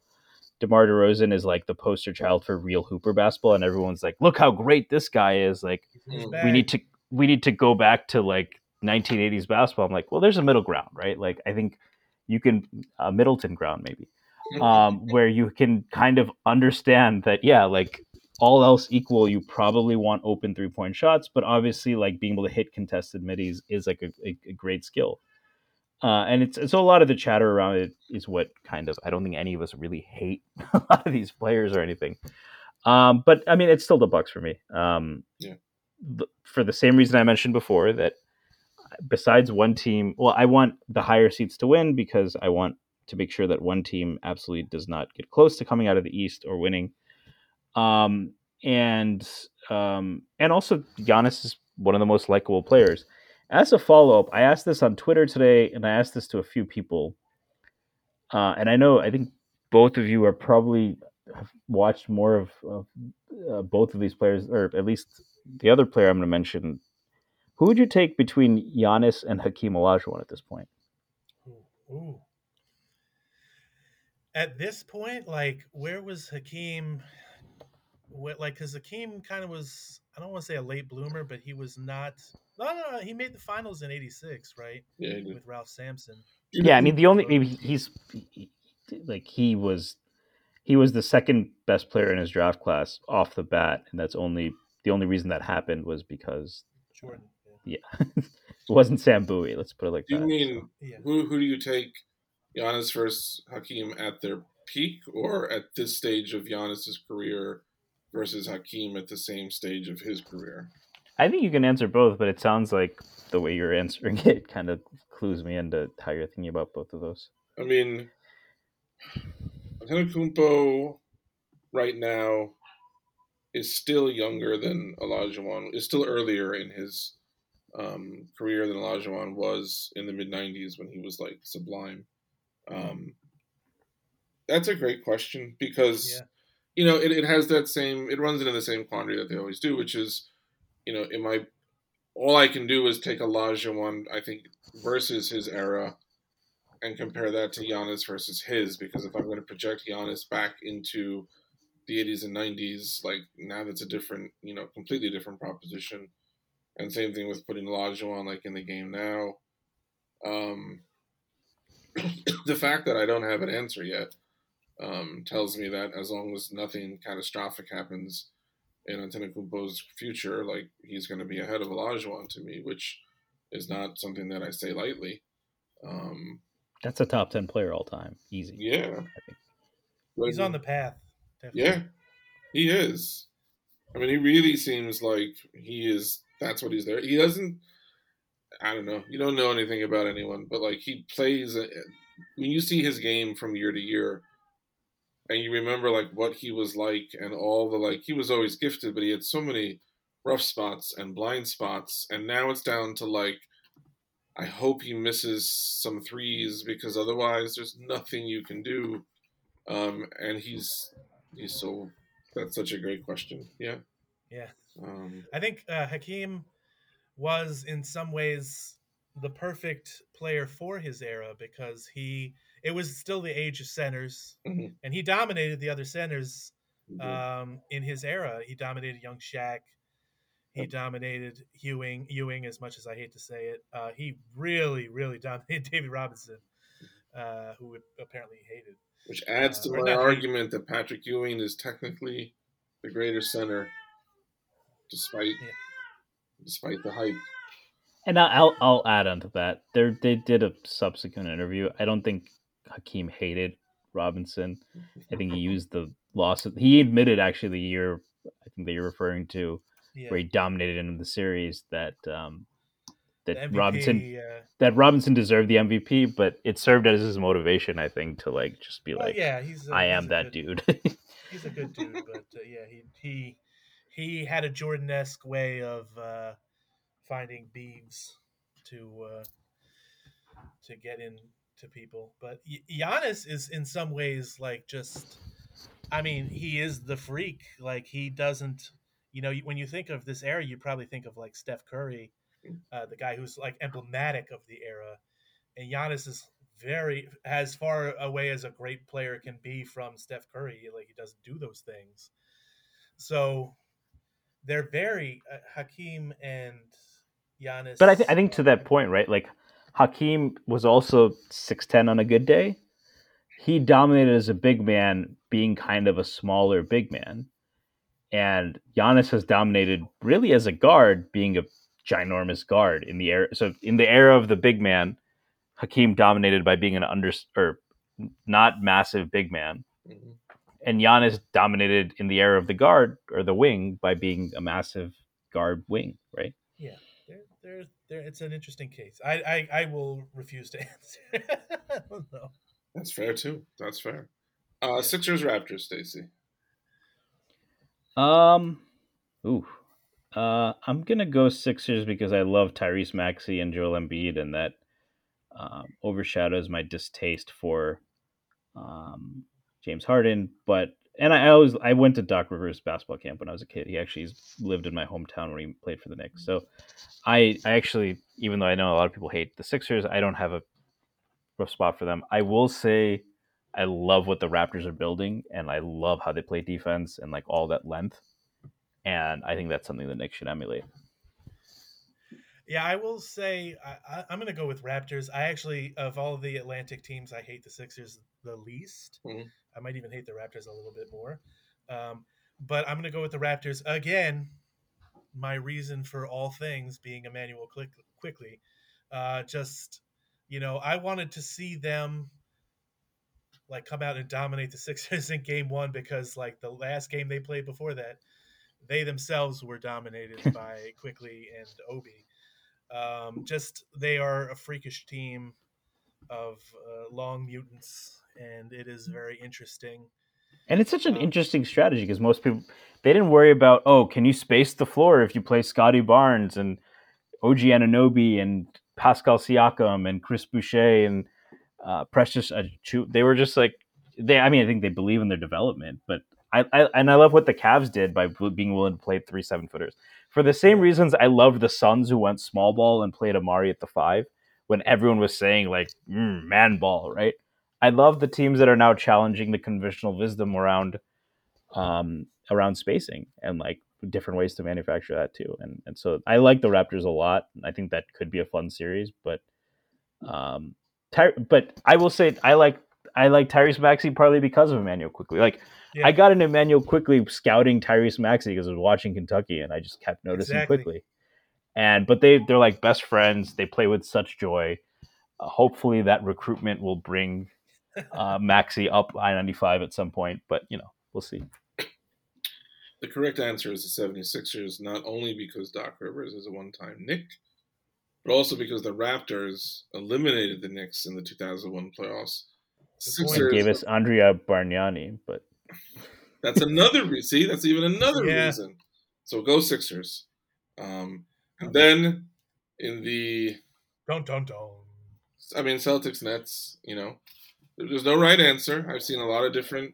DeMar DeRozan is like the poster child for real hooper basketball, and everyone's like, "Look how great this guy is!" Like, we need to we need to go back to like 1980s basketball. I'm like, well, there's a middle ground, right? Like, I think you can a Middleton ground maybe, um, where you can kind of understand that, yeah, like all else equal, you probably want open three point shots, but obviously, like being able to hit contested middies is like a, a, a great skill. Uh, and it's so a lot of the chatter around it is what kind of I don't think any of us really hate a lot of these players or anything. Um, but I mean, it's still the Bucks for me. Um, Yeah. th- for the same reason I mentioned before that besides one team, well, I want the higher seats to win because I want to make sure that one team absolutely does not get close to coming out of the East or winning. Um, and um, and also Giannis is one of the most likable players. As a follow up, I asked this on Twitter today, and I asked this to a few people. Uh, and I know I think both of you are probably have watched more of, of uh, both of these players, or at least the other player I'm going to mention. Who would you take between Giannis and Hakeem Olajuwon at this point? Ooh. At this point, like, where was Hakeem? What, like, because Hakeem kind of was, I don't want to say a late bloomer, but he was not. No, no, no, he made the finals in '86, right? Yeah. With Ralph Sampson. Yeah, I mean the only maybe he's like he was he was the second best player in his draft class off the bat, and that's only the only reason that happened was because Jordan. Yeah. yeah, it wasn't Sam Bowie. Let's put it like Do you that. mean yeah. who who do you take Giannis versus Hakeem at their peak or at this stage of Giannis's career versus Hakeem at the same stage of his career? I think you can answer both, but it sounds like the way you're answering it kind of clues me into how you're thinking about both of those. I mean, Antetokounmpo right now is still younger than Olajuwon. Is still earlier in his um, career than Olajuwon was in the mid '90s when he was like sublime. Um, that's a great question because Yeah. you know it, it has that same it runs into the same quandary that they always do, which is you know am I all I can do is take Olajuwon I think versus his era and compare that to Giannis versus his because if I'm going to project Giannis back into the 80s and 90s, like now that's a different, you know, completely different proposition. And same thing with putting Olajuwon like in the game now. Um, the fact that I don't have an answer yet um, tells me that as long as nothing catastrophic happens in Antetokounmpo's future, like he's going to be ahead of Olajuwon to me, which is not something that I say lightly. Um, That's a top ten player all time, easy. yeah, I. He's on the path. Definitely. Yeah, he is. I mean, he really seems like he is. That's what he's there. He doesn't. I don't know. You don't know anything about anyone, but like he plays. a- When you see his game from year to year, and you remember like what he was like, and all the like, he was always gifted, but he had so many rough spots and blind spots, and now it's down to like. I hope he misses some threes because otherwise, there's nothing you can do. Um, and he's he's so that's such a great question. Yeah. Yeah. Um, I think uh, Hakeem was in some ways the perfect player for his era because he it was still the age of centers Mhm. and he dominated the other centers uh, um, in his era. He dominated young Shaq. He dominated Ewing. Ewing, as much as I hate to say it, uh, he really, really dominated David Robinson, uh, who apparently hated. which adds to uh, my argument that Patrick Ewing is technically the greater center, despite Yeah. Despite the hype. And I- I'll I'll add on to that. There they did a subsequent interview. I don't think Hakeem hated Robinson. I think he used the loss. Of, he admitted actually the year I think that you're referring to Yeah, where he dominated in the series that um, that MVP, Robinson uh, that Robinson deserved the MVP, but it served as his motivation. I think to like just be oh, like, yeah, he's. a- I he's am that good- dude. he's a good dude, but uh, yeah, he he he had a Jordan-esque way of uh, finding beads to uh, to get in to people. But Giannis is in some ways like just, I mean, he is the freak. Like he doesn't, you know, when you think of this era, you probably think of like Steph Curry, uh, the guy who's like emblematic of the era, and Giannis is very as far away as a great player can be from Steph Curry. Like he doesn't do those things. So they're very uh, Hakeem and Giannis. But I, th- I think to that point, right? Like Hakeem was also six ten on a good day. He dominated as a big man, being kind of a smaller big man, and Giannis has dominated really as a guard, being a ginormous guard in the era. So in the era of the big man, Hakeem dominated by being an under or not massive big man, Mhm. And Giannis dominated in the era of the guard or the wing by being a massive guard wing, right? There, there, there. It's an interesting case. I, I, I will refuse to answer. I don't know. That's fair too. That's fair. Uh, Sixers Raptors, Stacey. Um, ooh, uh, I'm gonna go Sixers because I love Tyrese Maxey and Joel Embiid, and that um, overshadows my distaste for um, James Harden. But and I, always I went to Doc Rivers basketball camp when I was a kid. He actually lived in my hometown when he played for the Knicks. So I I actually, even though I know a lot of people hate the Sixers, I don't have a rough spot for them. I will say. I love what the Raptors are building, and I love how they play defense and like all that length. And I think that's something the Knicks should emulate. Yeah, I will say I, I, I'm going to go with Raptors. I actually, of all the Atlantic teams, I hate the Sixers the least. Mhm. I might even hate the Raptors a little bit more. Um, but I'm going to go with the Raptors again. My reason for all things being Immanuel Quick, Quickley, uh, just you know, I wanted to see them like come out and dominate the Sixers in Game One because like the last game they played before that, they themselves were dominated by Quickley and Obi. Um, just they are a freakish team of uh, long mutants, and it is very interesting. And it's such an Um, interesting strategy because most people they didn't worry about oh can you space the floor if you play Scottie Barnes and OG Anunoby and Pascal Siakam and Chris Boucher and uh, Precious Achiuwa. They were just like they. I mean, I think they believe in their development, but I, I and I love what the Cavs did by being willing to play three seven footers for the same reasons. I loved the Suns who went small ball and played Amar'e at the five when everyone was saying like mm, man ball, right? I love the teams that are now challenging the conventional wisdom around um around spacing and like different ways to manufacture that too. And and so I like the Raptors a lot. I think that could be a fun series, but um Ty- but I will say I like I like Tyrese Maxey partly because of Immanuel Quickley. Like Yeah. I got an Immanuel Quickley scouting Tyrese Maxey because I was watching Kentucky and I just kept noticing Exactly. Quickley. And but they they're like best friends. They play with such joy. Uh, hopefully that recruitment will bring uh, Maxey up I ninety five at some point. But you know we'll see. The correct answer is the 76ers, not only because Doc Rivers is a one time Knick, but also because the Raptors eliminated the Knicks in the 2001 playoffs. Good. And Sixers, gave us Andrea Bargnani, but that's another reason. See, that's even another Yeah. reason. So go Sixers. Um, and then in the, Don't don't don't. I mean, Celtics Nets, you know, there's no right answer. I've seen a lot of different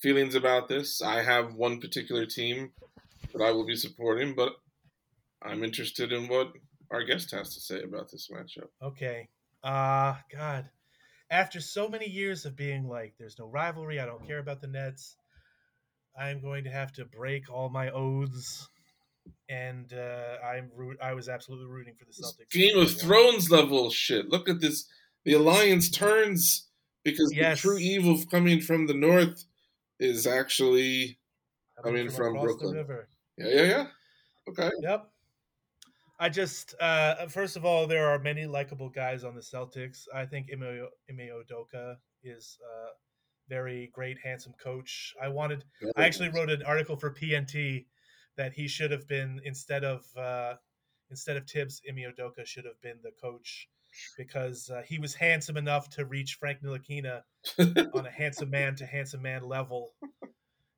feelings about this. I have one particular team that I will be supporting, but I'm interested in what our guest has to say about this matchup. Okay. Uh God. After so many years of being like, there's no rivalry, I don't care about the Nets, I'm going to have to break all my oaths. And uh, I'm root. I was absolutely rooting for the This Celtics. Game of Thrones level shit. Look at this. The alliance turns because Yes. the true evil coming from the north is actually Coming I mean, from across Brooklyn. river. yeah yeah yeah. Okay. Yep. I just, uh, first of all, there are many likable guys on the Celtics. I think Ime Ime Udoka is a very great, handsome coach. I wanted, I actually wrote an article for PNT that he should have been instead of uh, instead of Thibs, Ime Udoka should have been the coach because uh, he was handsome enough to reach Frank Ntilikina on a handsome man to handsome man level.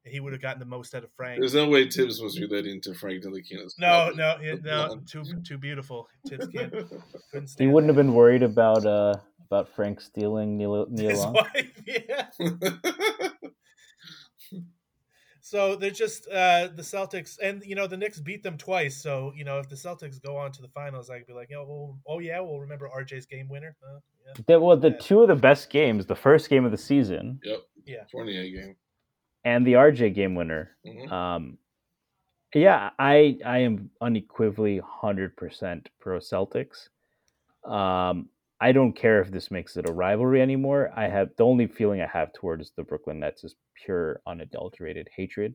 And he would have gotten the most out of Frank. There's no way Thibs was relating to Frank Ntilikina's. No, no, no, too too beautiful. Thibs can't couldn't he wouldn't have been worried about uh, about Frank stealing Neil Neil His Long? wife, yeah. So they're just uh, the Celtics, and you know the Knicks beat them twice. So you know if the Celtics go on to the finals, I could be like, oh, well, oh yeah, we'll remember RJ's game winner. Uh, yeah. They, well, the Yeah. two of the best games, the first game of the season yep. Yeah. 28 game. And the RJ game winner. Mhm. Um, yeah, I I am unequivocally hundred percent pro Celtics. Um, I don't care if this makes it a rivalry anymore. I have the only feeling I have towards the Brooklyn Nets is pure, unadulterated hatred.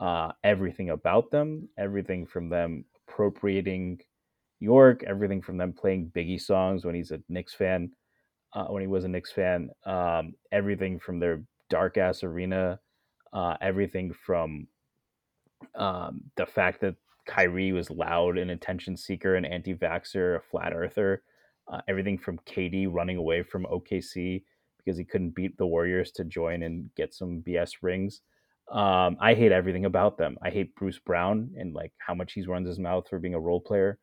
Uh, everything about them, everything from them appropriating York, everything from them playing Biggie songs when he's a Knicks fan, uh, when he was a Knicks fan, um, everything from their dark ass arena, uh, everything from um, the fact that Kyrie was loud, an attention seeker, an anti vaxxer, a flat earther, uh, everything from KD running away from OKC because he couldn't beat the Warriors to join and get some BS rings. Um, I hate everything about them. I hate Bruce Brown and like how much he runs his mouth for being a role player.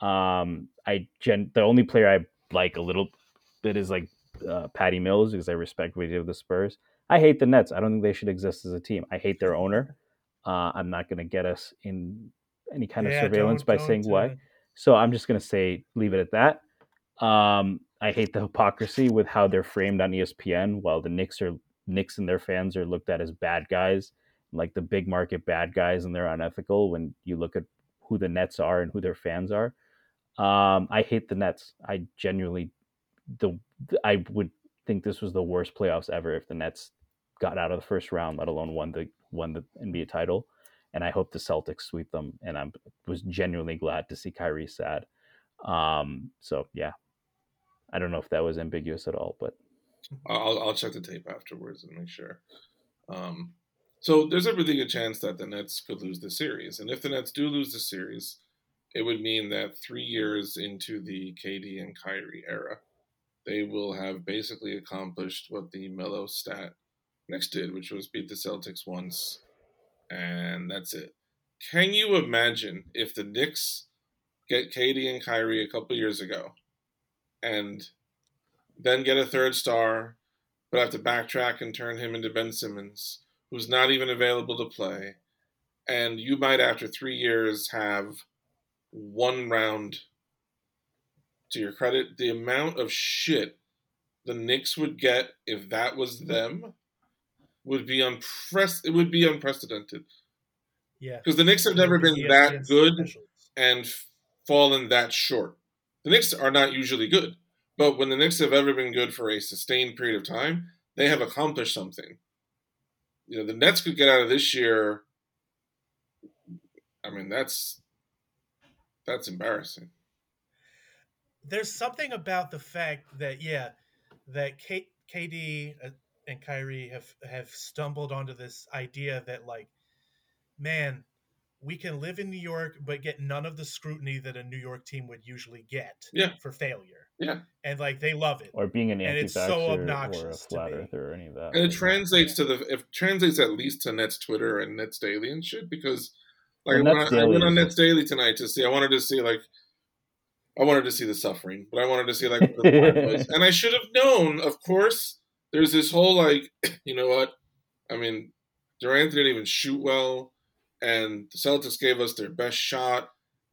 Um, I gen the only player I like a little bit is like uh, Patty Mills because I respect what he did with the Spurs. I hate the Nets. I don't think they should exist as a team. I hate their owner. Uh, I'm not going to get us in any kind of surveillance by saying why. uh, So I'm just going to say leave it at that. Um, I hate the hypocrisy with how they're framed on ESPN, while the Knicks are Knicks and their fans are looked at as bad guys, like the big market bad guys, and they're unethical. When you look at who the Nets are and who their fans are, um, I hate the Nets. I genuinely, the I would think this was the worst playoffs ever if the Nets got out of the first round, let alone won the won the NBA title. And I hope the Celtics sweep them. And I was genuinely glad to see Kyrie sad. Um, so yeah, I don't know if that was ambiguous at all, but I'll, I'll check the tape afterwards and make sure. Um, so there's a really good chance that the Nets could lose the series, and if the Nets do lose the series, it would mean that three years into the KD and Kyrie era, they will have basically accomplished what the Melo stat Knicks did, which was beat the Celtics once, and that's it. Can you imagine if the Knicks get KD and Kyrie a couple years ago, and then get a third star, but have to backtrack and turn him into Ben Simmons, who's not even available to play. And you might, after three years, have one round. To your credit, the amount of shit the Knicks would get if that was them would be unprec- It would be unprecedented Yeah. because the Knicks have never been that good and fallen that short. The Knicks are not usually good, but when the Knicks have ever been good for a sustained period of time, they have accomplished something. You know, the Nets could get out of this year. I mean, that's that's embarrassing. There's something about the fact that yeah, that K- KD uh, and Kyrie have have stumbled onto this idea that like, man, we can live in New York but get none of the scrutiny that a New York team would usually get Yeah. for failure. Yeah. and like they love it. or being an And anti it's so vaxxer or a obnoxious flat earther or any of that. And it translates to the it translates at least to Nets Twitter and Nets Daily and shit because like Well, when I, I went on Nets Daily tonight to see I wanted to see like I wanted to see the suffering, but I wanted to see like what the vibe was. and I should have known, of course, there's this whole like you know what? I mean, Durant didn't even shoot well, and the Celtics gave us their best shot,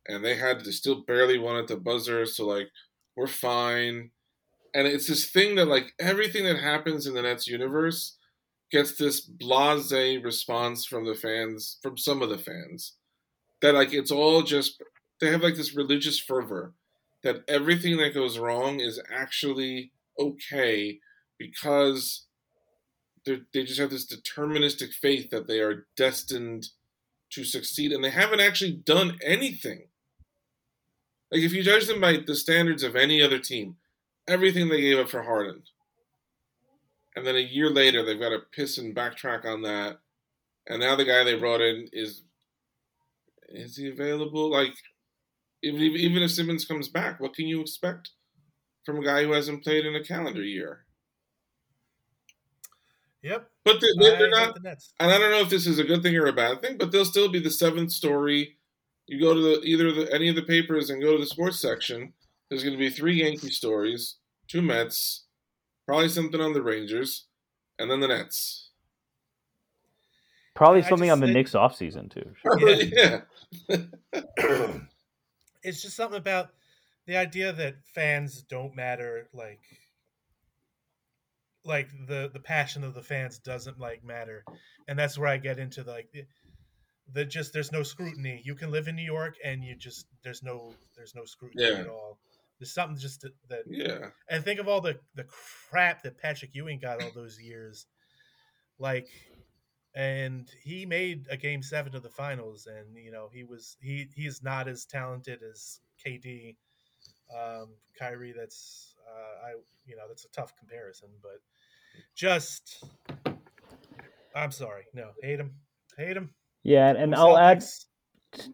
and they had to still barely won at the buzzer, so like we're fine. And it's this thing that like everything that happens in the Nets universe gets this blase response from the fans, from some of the fans, that like it's all just they have like this religious fervor that everything that goes wrong is actually okay because they just have this deterministic faith that they are destined to succeed, and they haven't actually done anything. Like if you judge them by the standards of any other team, everything they gave up for Harden, and then a year later they've got to piss and backtrack on that, and now the guy they brought in is is he available? Like even even if Simmons comes back, what can you expect from a guy who hasn't played in a calendar year? Yep, But they, they- I they're not the Nets. and I don't know if this is a good thing or a bad thing, but they'll still be the seventh story. You go to the either the, any of the papers and go to the sports section. There's going to be three Yankee stories, two Mets, probably something on the Rangers, and then the Nets. Probably I something on the think- Knicks offseason too. Oh, yeah. it's just something about the idea that fans don't matter like like the the passion of the fans doesn't like matter and that's where i get into the, like the, the just there's no scrutiny you can live in new york and you just there's no there's no scrutiny Yeah. at all there's something just that, that Yeah. and think of all the the crap that Patrick Ewing got all those years. Like and he made a game 7 of the finals and you know, he was he he's not as talented as KD um Kyrie that's uh I you know, that's a tough comparison, but just I'm sorry. No, hate him. Hate him. Yeah, and, and I'll add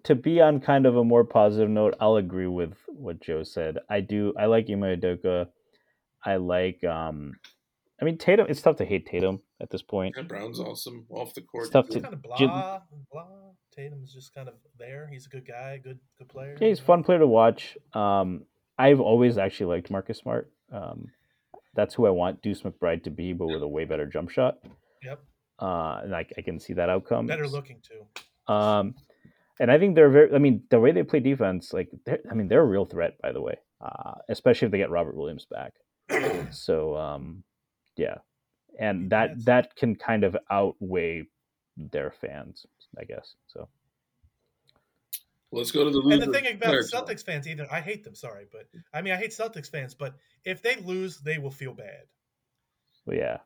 to be on kind of a more positive note. I'll agree with what Joe said. I do. I like Ime Udoka. I like. um I mean Tatum. It's tough to hate Tatum at this point. And Brown's awesome off the court. It's tough to- kind of Jim- blah, blah. Tatum's just kind of there. He's a good guy, good good player. Yeah, he's a fun player to watch. Um, I've always actually liked Marcus Smart. Um, that's who I want Deuce McBride to be, but with a way better jump shot. Yep. Uh, and I, I can see that outcome. Better looking too. Um, and I think they're very. I mean, the way they play defense, like, I mean, they're a real threat. By the way, uh, especially if they get Robert Williams back. so, um, yeah, and that that can kind of outweigh their fans, I guess. So, Let's go to the loser. And the thing about players. Celtics fans, either I hate them, sorry, but I mean I hate Celtics fans, but if they lose, they will feel bad, well, yeah,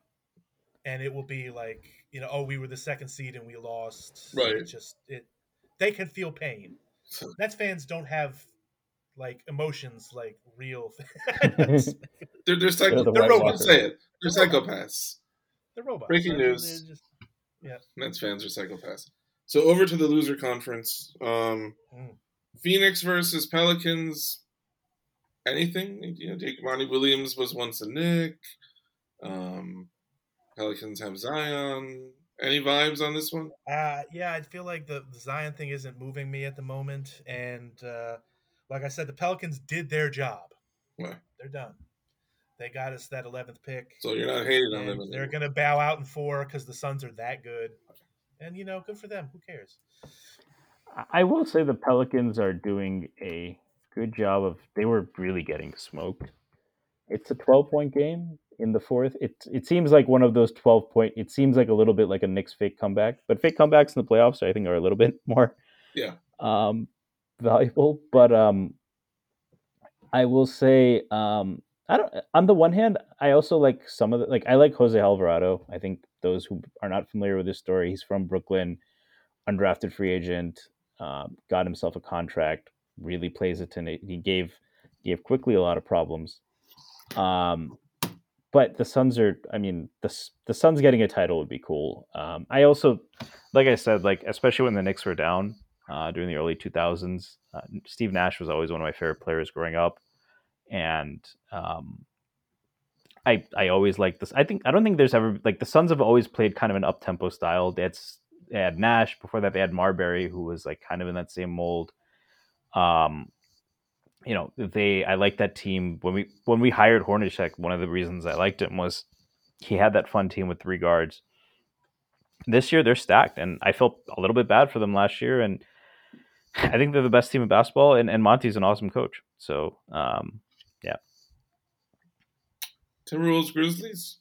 and it will be like you know, oh, we were the second seed and we lost. Right. It just it, they can feel pain. Nets fans don't have like emotions like real. fans. They're, they're, psycho- They're the they're robots. Say it. They're They're psychopaths. They're robots. Breaking I mean, news. they're just- Nets fans are psychopaths. So over to the loser conference. Um, Mm. Phoenix versus Pelicans. Anything? You know, Jake Monty Williams was once a Knick. Um, Pelicans have Zion. Any vibes on this one? Uh, yeah, I feel like the, the Zion thing isn't moving me at the moment, and uh, like I said, the Pelicans did their job. Why? They're done. They got us that eleventh pick. So you're not hating on them. they're going to bow out in four because the Suns are that good. And you know, good for them. Who cares? I- I will say the Pelicans are doing a good job of. They were really getting smoked. It's a twelve point game in the fourth. It it seems like one of those twelve point. It seems like a little bit like a Knicks fake comeback, but fake comebacks in the playoffs, I think, are a little bit more Yeah. um, valuable. But um, I will say, um, I don't. On the one hand, I also like some of the like. I like Jose Alvarado. I think those who are not familiar with this story, he's from Brooklyn, undrafted free agent, um, got himself a contract. Really plays it to. He gave gave Quickley a lot of problems. Um, but the Suns are. I mean, the the Suns getting a title would be cool. Um, I also, like I said, like especially when the Knicks were down uh, during the early 2000s. Uh, Steve Nash was always one of my favorite players growing up, and um, I I always like this. I think I don't think there's ever like the Suns have always played kind of an up tempo style. They had, they had Nash before that. They had Marbury, who was like kind of in that same mold. Um, you know, they I like that team when we when we hired Hornacek. One of the reasons I liked him was he had that fun team with three guards. This year they're stacked, and I felt a little bit bad for them last year. And I think they're the best team in basketball, and, and Monty's an awesome coach. So um, Timberwolves Grizzlies.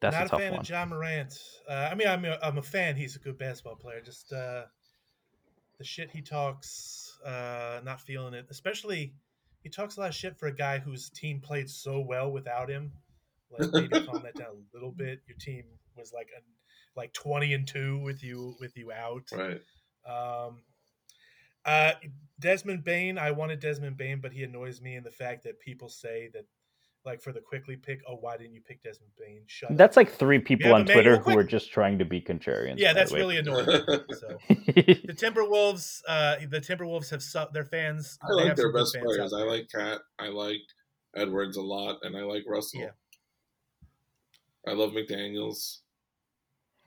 that's Not a a, fan one. of Ja Morant. Uh, I mean, I'm a, I'm a fan. He's a good basketball player. Just uh, the shit he talks, uh, not feeling it. Especially, he talks a lot of shit for a guy whose team played so well without him. Like maybe calm that down a little bit. Your team was like a, like 20 and two with you with you out. Right. Um, uh, Desmond Bane, I wanted Desmond Bane, but he annoys me in the fact that people say that, like for the Quickley pick, oh, why didn't you pick Desmond Bane? Shut up. That's like three people have on Immanuel Twitter who are just trying to be contrarians. yeah, that's really annoying. so the Timberwolves, uh, the Timberwolves have su- their fans. I they like have their best players. I like Cat. I like Edwards a lot, and I like Russell. Yeah. I love McDaniels.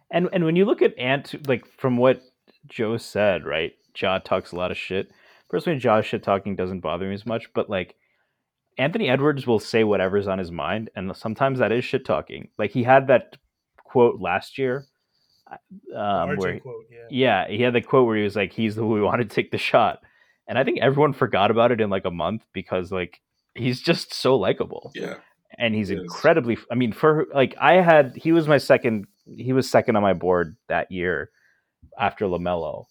and and when you look at Ant, like from what Joe said, right? Ja talks a lot of shit. Personally, Ja's shit talking doesn't bother me as much, but like Anthony Edwards will say whatever's on his mind, and sometimes that is shit talking. Like he had that quote last year. Um, RJ where, quote, yeah. yeah, he had the quote where he was like, "He's the one we want to take the shot," and I think everyone forgot about it in like a month because like he's just so likable Yeah. and he's Yes. incredibly. I mean, for like I had he was my second. He was second on my board that year after Lamelo,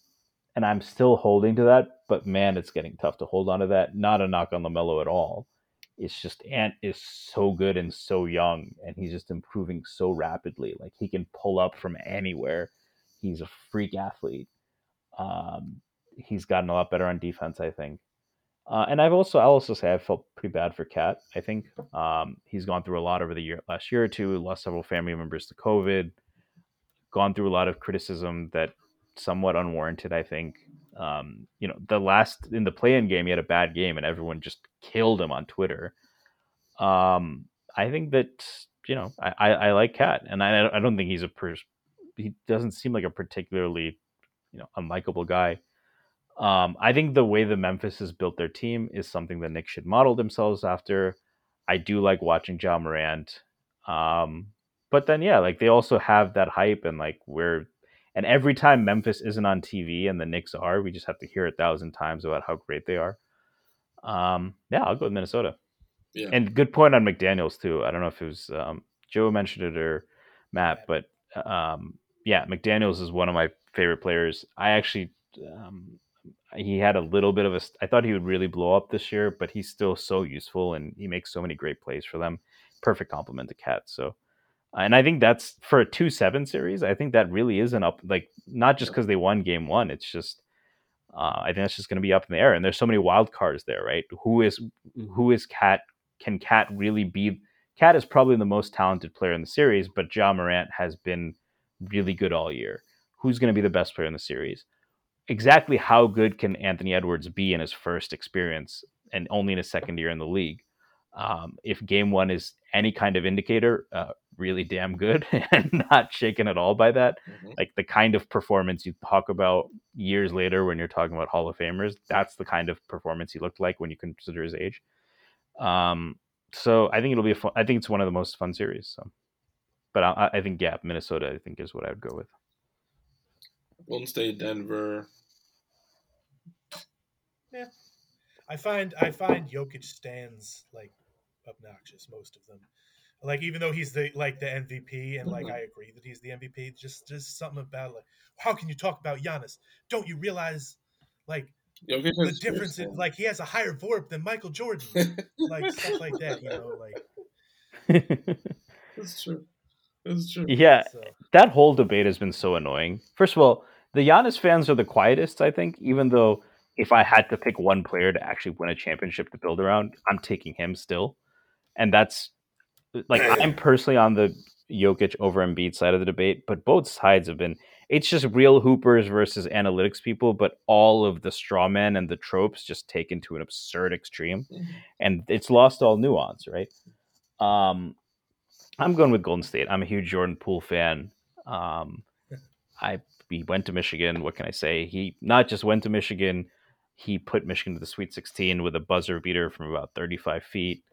and I'm still holding to that. But man, it's getting tough to hold on to that. Not a knock on Lamelo at all. It's just Ant is so good and so young, and he's just improving so rapidly. Like he can pull up from anywhere. He's a freak athlete. Um, he's gotten a lot better on defense, I think. Uh, and I've also, I'll also say, I felt pretty bad for Cat. I think um, he's gone through a lot over the year, last year or two. Lost several family members to COVID. Gone through a lot of criticism that somewhat unwarranted. I think. Um, you know, the last in the play-in game, he had a bad game, and everyone just killed him on Twitter. Um, I think that you know, I, I, I like Cat, and I, I don't think he's a pers- he doesn't seem like a particularly you know unlikable guy. Um, I think the way the Memphis has built their team is something that Nick should model themselves after. I do like watching Ja Morant. Um, but then yeah, like they also have that hype and like where and every time Memphis isn't on TV and the Knicks are, we just have to hear a thousand times about how great they are. Um, yeah, I'll go with Minnesota. Yeah. And good point on McDaniels too. I don't know if it was um, Joe mentioned it or Matt, but um, yeah, McDaniels is one of my favorite players. I actually um, he had a little bit of a. I thought he would really blow up this year, but he's still so useful and he makes so many great plays for them. Perfect complement to Cat. So, and I think that's for a two seven series. I think that really is an up. Like not just because they won game one. It's just. Uh, I think that's just going to be up in the air, and there's so many wild cards there, right? Who is who is Cat? Can Cat really be? Cat is probably the most talented player in the series, but Ja Morant has been really good all year. Who's going to be the best player in the series? exactly how good can Anthony Edwards be in his first experience and only in his second year in the league? Um, if game one is any kind of indicator, uh, really damn good and not shaken at all by that. Mhm. Like the kind of performance you talk about years later when you're talking about Hall of Famers, that's the kind of performance he looked like when you consider his age. Um, so I think it'll be a fun, I think it's one of the most fun series. So, but I, I think yeah, Minnesota I think is what I would go with. Golden State, Denver. Yeah, I find I find Jokic stands like obnoxious most of them. Like even though he's the like the MVP and like Mhm. I agree that he's the MVP, just just something about like how can you talk about Giannis? Don't you realize like Jokic the difference in like he has a higher VORP than Michael Jordan, like stuff like that, you know, like That's true. That's true. yeah, so that whole debate has been so annoying. First of all, the Giannis fans are the quietest, I think, even though if I had to pick one player to actually win a championship to build around, I'm taking him still. And that's like I'm personally on the Jokic over Embiid side of the debate, but both sides have been it's just real hoopers versus analytics people, but all of the straw men and the tropes just taken to an absurd extreme. Mhm. And it's lost all nuance, right? Um I'm going with Golden State. I'm a huge Jordan Poole fan. Um, I he went to Michigan. What can I say? He not just went to Michigan, he put Michigan to the Sweet 16 with a buzzer beater from about 35 feet.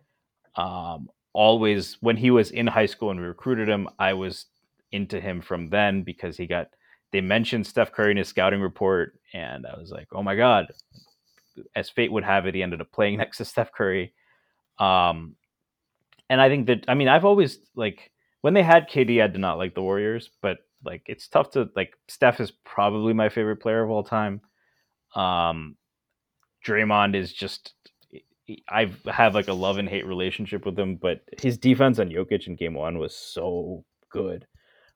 Um, always when he was in high school and we recruited him, I was into him from then because he got they mentioned Steph Curry in his scouting report, and I was like, oh my god. As fate would have it, he ended up playing next to Steph Curry. Um, and I think that I mean I've always like when they had KD, I did not like the Warriors, but like it's tough to like Steph is probably my favorite player of all time. Um, Draymond is just I have like a love and hate relationship with him, but his defense on Jokic in Game One was so good.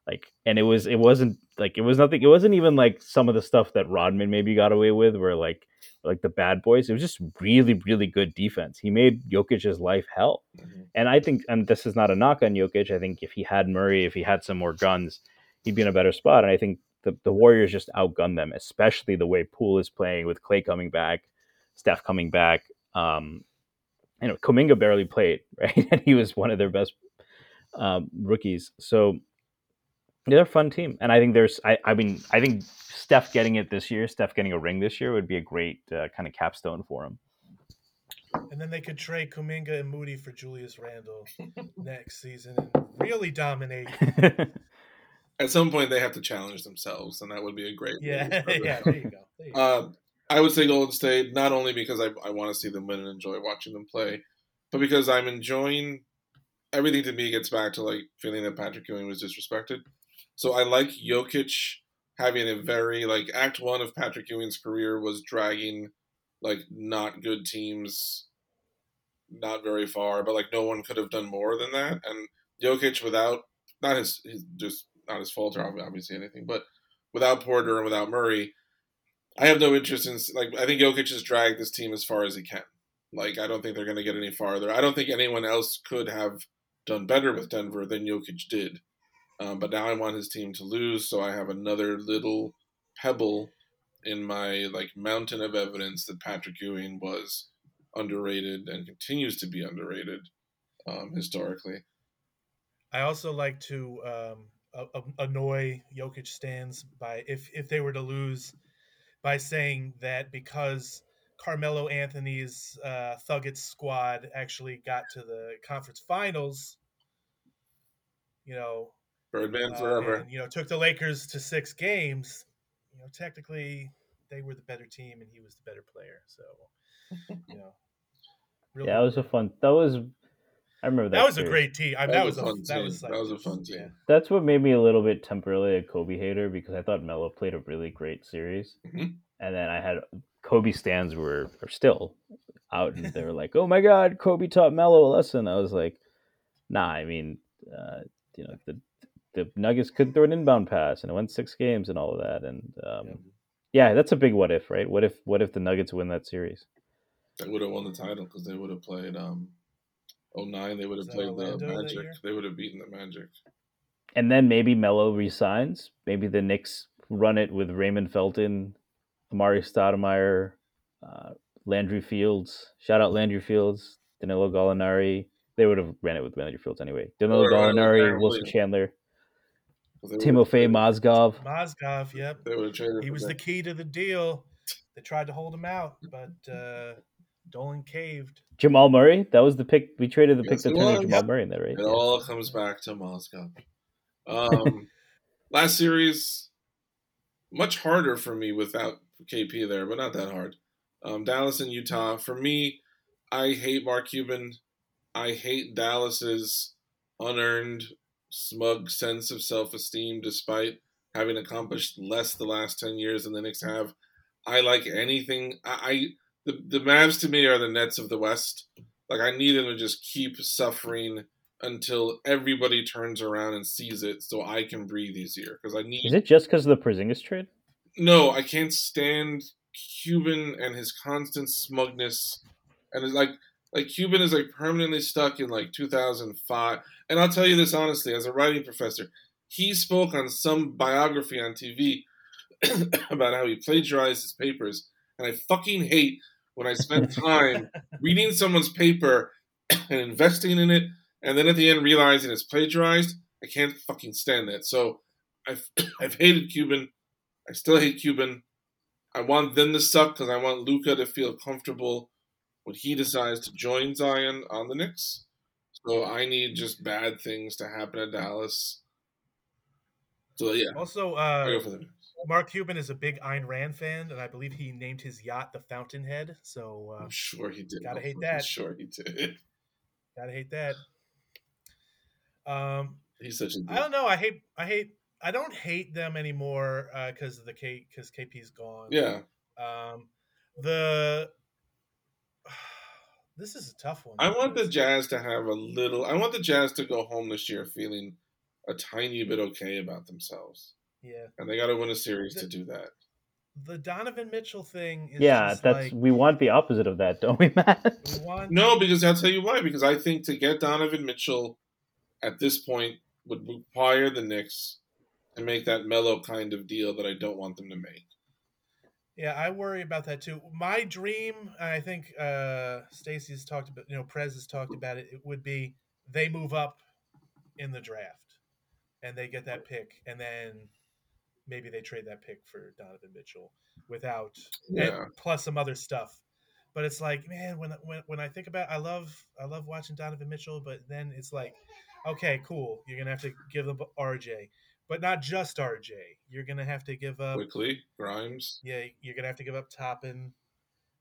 Like, and it was it wasn't like it was nothing. It wasn't even like some of the stuff that Rodman maybe got away with, where like like the bad boys. It was just really really good defense. He made Jokic's life hell. Mhm. And I think, and this is not a knock on Jokic. I think if he had Murray, if he had some more guns, he'd be in a better spot. And I think the, the Warriors just outgunned them, especially the way Poole is playing with Clay coming back, Steph coming back. Um, you know, Kuminga barely played, right? And he was one of their best um, rookies. So they're a fun team. And I think there's, I, I mean, I think Steph getting it this year, Steph getting a ring this year would be a great uh, kind of capstone for him. And then they could trade Kuminga and Moody for Julius Randle next season and really dominate. At some point, they have to challenge themselves, and that would be a great. Yeah, move for them. yeah, there you go. There you go. Uh, I would say Golden State, not only because I, I want to see them win and enjoy watching them play, but because I'm enjoying everything to me gets back to like feeling that Patrick Ewing was disrespected. So I like Jokic having a very like act one of Patrick Ewing's career was dragging like not good teams not very far, but like no one could have done more than that. And Jokic without not his, his just not his fault or obviously anything, but without Porter and without Murray, I have no interest in like I think Jokic has dragged this team as far as he can. Like I don't think they're going to get any farther. I don't think anyone else could have done better with Denver than Jokic did. Um, but now I want his team to lose, so I have another little pebble in my like mountain of evidence that Patrick Ewing was underrated and continues to be underrated um, historically. I also like to um, annoy Jokic stands by if if they were to lose by saying that because Carmelo Anthony's uh, Thuggets squad actually got to the conference finals, you know, Birdman uh, forever. and, you know, took the Lakers to six games. You know, technically they were the better team and he was the better player. So, you know, really, yeah, that was a fun. That was. I remember that. that was a great team. I, That that, was was a a fun that team. was That was a fun team. That's what made me a little bit temporarily a Kobe hater because I thought Melo played a really great series, Mhm. and then I had Kobe stands were are still out, and they were like, "Oh my God, Kobe taught Melo a lesson." I was like, "Nah, I mean, uh, you know, the the Nuggets couldn't throw an inbound pass, and it went six games and all of that, and um, Yeah. yeah, that's a big what if, right? What if what if the Nuggets win that series? They would have won the title because they would have played um, 09. They would have played the Orlando that Magic. They would have beaten the Magic. And then maybe Melo resigns. Maybe the Knicks run it with Raymond Felton, Amar'e Stoudemire, uh, Landry Fields. Shout out Landry Fields, Danilo Gallinari. They would have ran it with Landry Fields anyway. Danilo Or, Gallinari, Aaron Wilson Williams. Chandler, 'Cause they would have Timofey traded- Mozgov. Mozgov, yep. They would have traded. He was the key to the deal. They tried to hold him out, but uh, Dolan caved. Jamal Murray. That was the pick. We traded the Yes, pick it to turn was. Jamal Yep. Murray in there, right? It Yeah. all comes back to Mozgov. Um, last series, much harder for me without KP there, but not that hard. Um, Dallas and Utah. For me, I hate Mark Cuban. I hate Dallas's unearned, smug sense of self-esteem, despite having accomplished less the last ten years than the Knicks have. I like anything. I, I the the Mavs to me are the Nets of the West. Like I need them to just keep suffering until everybody turns around and sees it, so I can breathe easier. Because I need. Is it just because of the Porzingis trade? No, I can't stand Cuban and his constant smugness, and it's like like Cuban is like permanently stuck in like 2005. And I'll tell you this honestly, as a writing professor, he spoke on some biography on TV about how he plagiarized his papers, and I fucking hate when I spend time reading someone's paper and investing in it, and then at the end realizing it's plagiarized. I can't fucking stand that. So I've I've hated Cuban. I still hate Cuban. I want them to suck because I want Luka to feel comfortable when he decides to join Zion on the Knicks. So I need just bad things to happen at Dallas. So yeah, Also, I go uh, for the Knicks. Mark Cuban is a big Ayn Rand fan, and I believe he named his yacht the Fountainhead. So uh, I'm sure he did. gotta hate I'm that. Sure he did. gotta hate that. Um, He's such a. I don't know. I hate. I hate. I don't hate them anymore because of the K because KP's gone. Yeah, Um, the this is a tough one. I want the Jazz to have a little. I want the Jazz to go home this year feeling a tiny bit okay about themselves, Yeah, and they got to win a series The- to do that. the Donovan Mitchell thing is Yeah, just that's like, we want the opposite of that, don't we, Matt? we want No, because I'll tell you why. Because I think to get Donovan Mitchell at this point would require the Knicks to make that Melo kind of deal that I don't want them to make. Yeah, I worry about that too. My dream, and I think uh Stacey's talked about, you know, Prez has talked about it. It would be they move up in the draft, and they get that pick, and then maybe they trade that pick for Donovan Mitchell without, Yeah. plus some other stuff. but it's like, man, when when when I think about, I love I love watching Donovan Mitchell, but then it's like, okay, cool, you're gonna have to give up RJ, but not just RJ. You're gonna have to give up Quickley, Grimes. Yeah, you're gonna have to give up Toppin.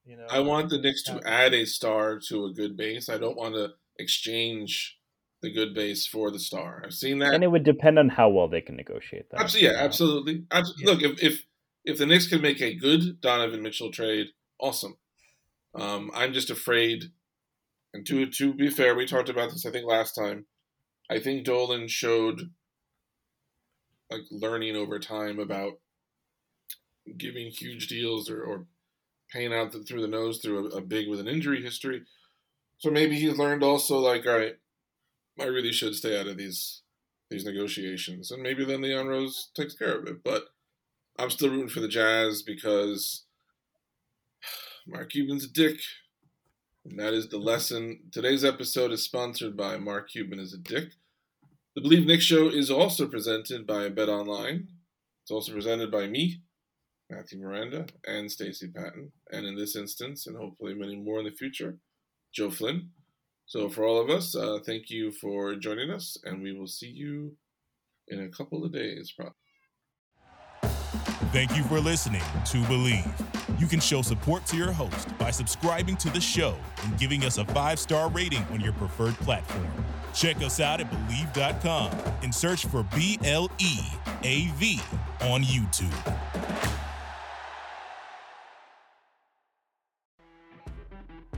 You know, I want the Knicks to add a star to a good base. I don't want to exchange the good base for the star. I've seen that. And it would depend on how well they can negotiate that. Absolutely, yeah, you know? absolutely. Yeah. Look, if, if if the Knicks can make a good Donovan Mitchell trade, awesome. Um, I'm just afraid. And to to be fair, we talked about this I think last time. I think Dolan showed like learning over time about giving huge deals or, or paying out the, through the nose through a, a big with an injury history. So maybe he's learned also like, all right, I really should stay out of these these negotiations, and maybe then Leon Rose takes care of it. But I'm still rooting for the Jazz because Mark Cuban's a dick, and that is the lesson. Today's episode is sponsored by Mark Cuban is a dick. The Bleav Knick Show is also presented by BetOnline. It's also presented by me, Matthew Miranda, and Stacey Patton, and in this instance, and hopefully many more in the future, Joe Flynn. So for all of us, uh, thank you for joining us, and we will see you in a couple of days. Probably. Thank you for listening to Bleav. You can show support to your host by subscribing to the show and giving us a five star rating on your preferred platform. Check us out at Bleav.com and search for B L E A V on YouTube.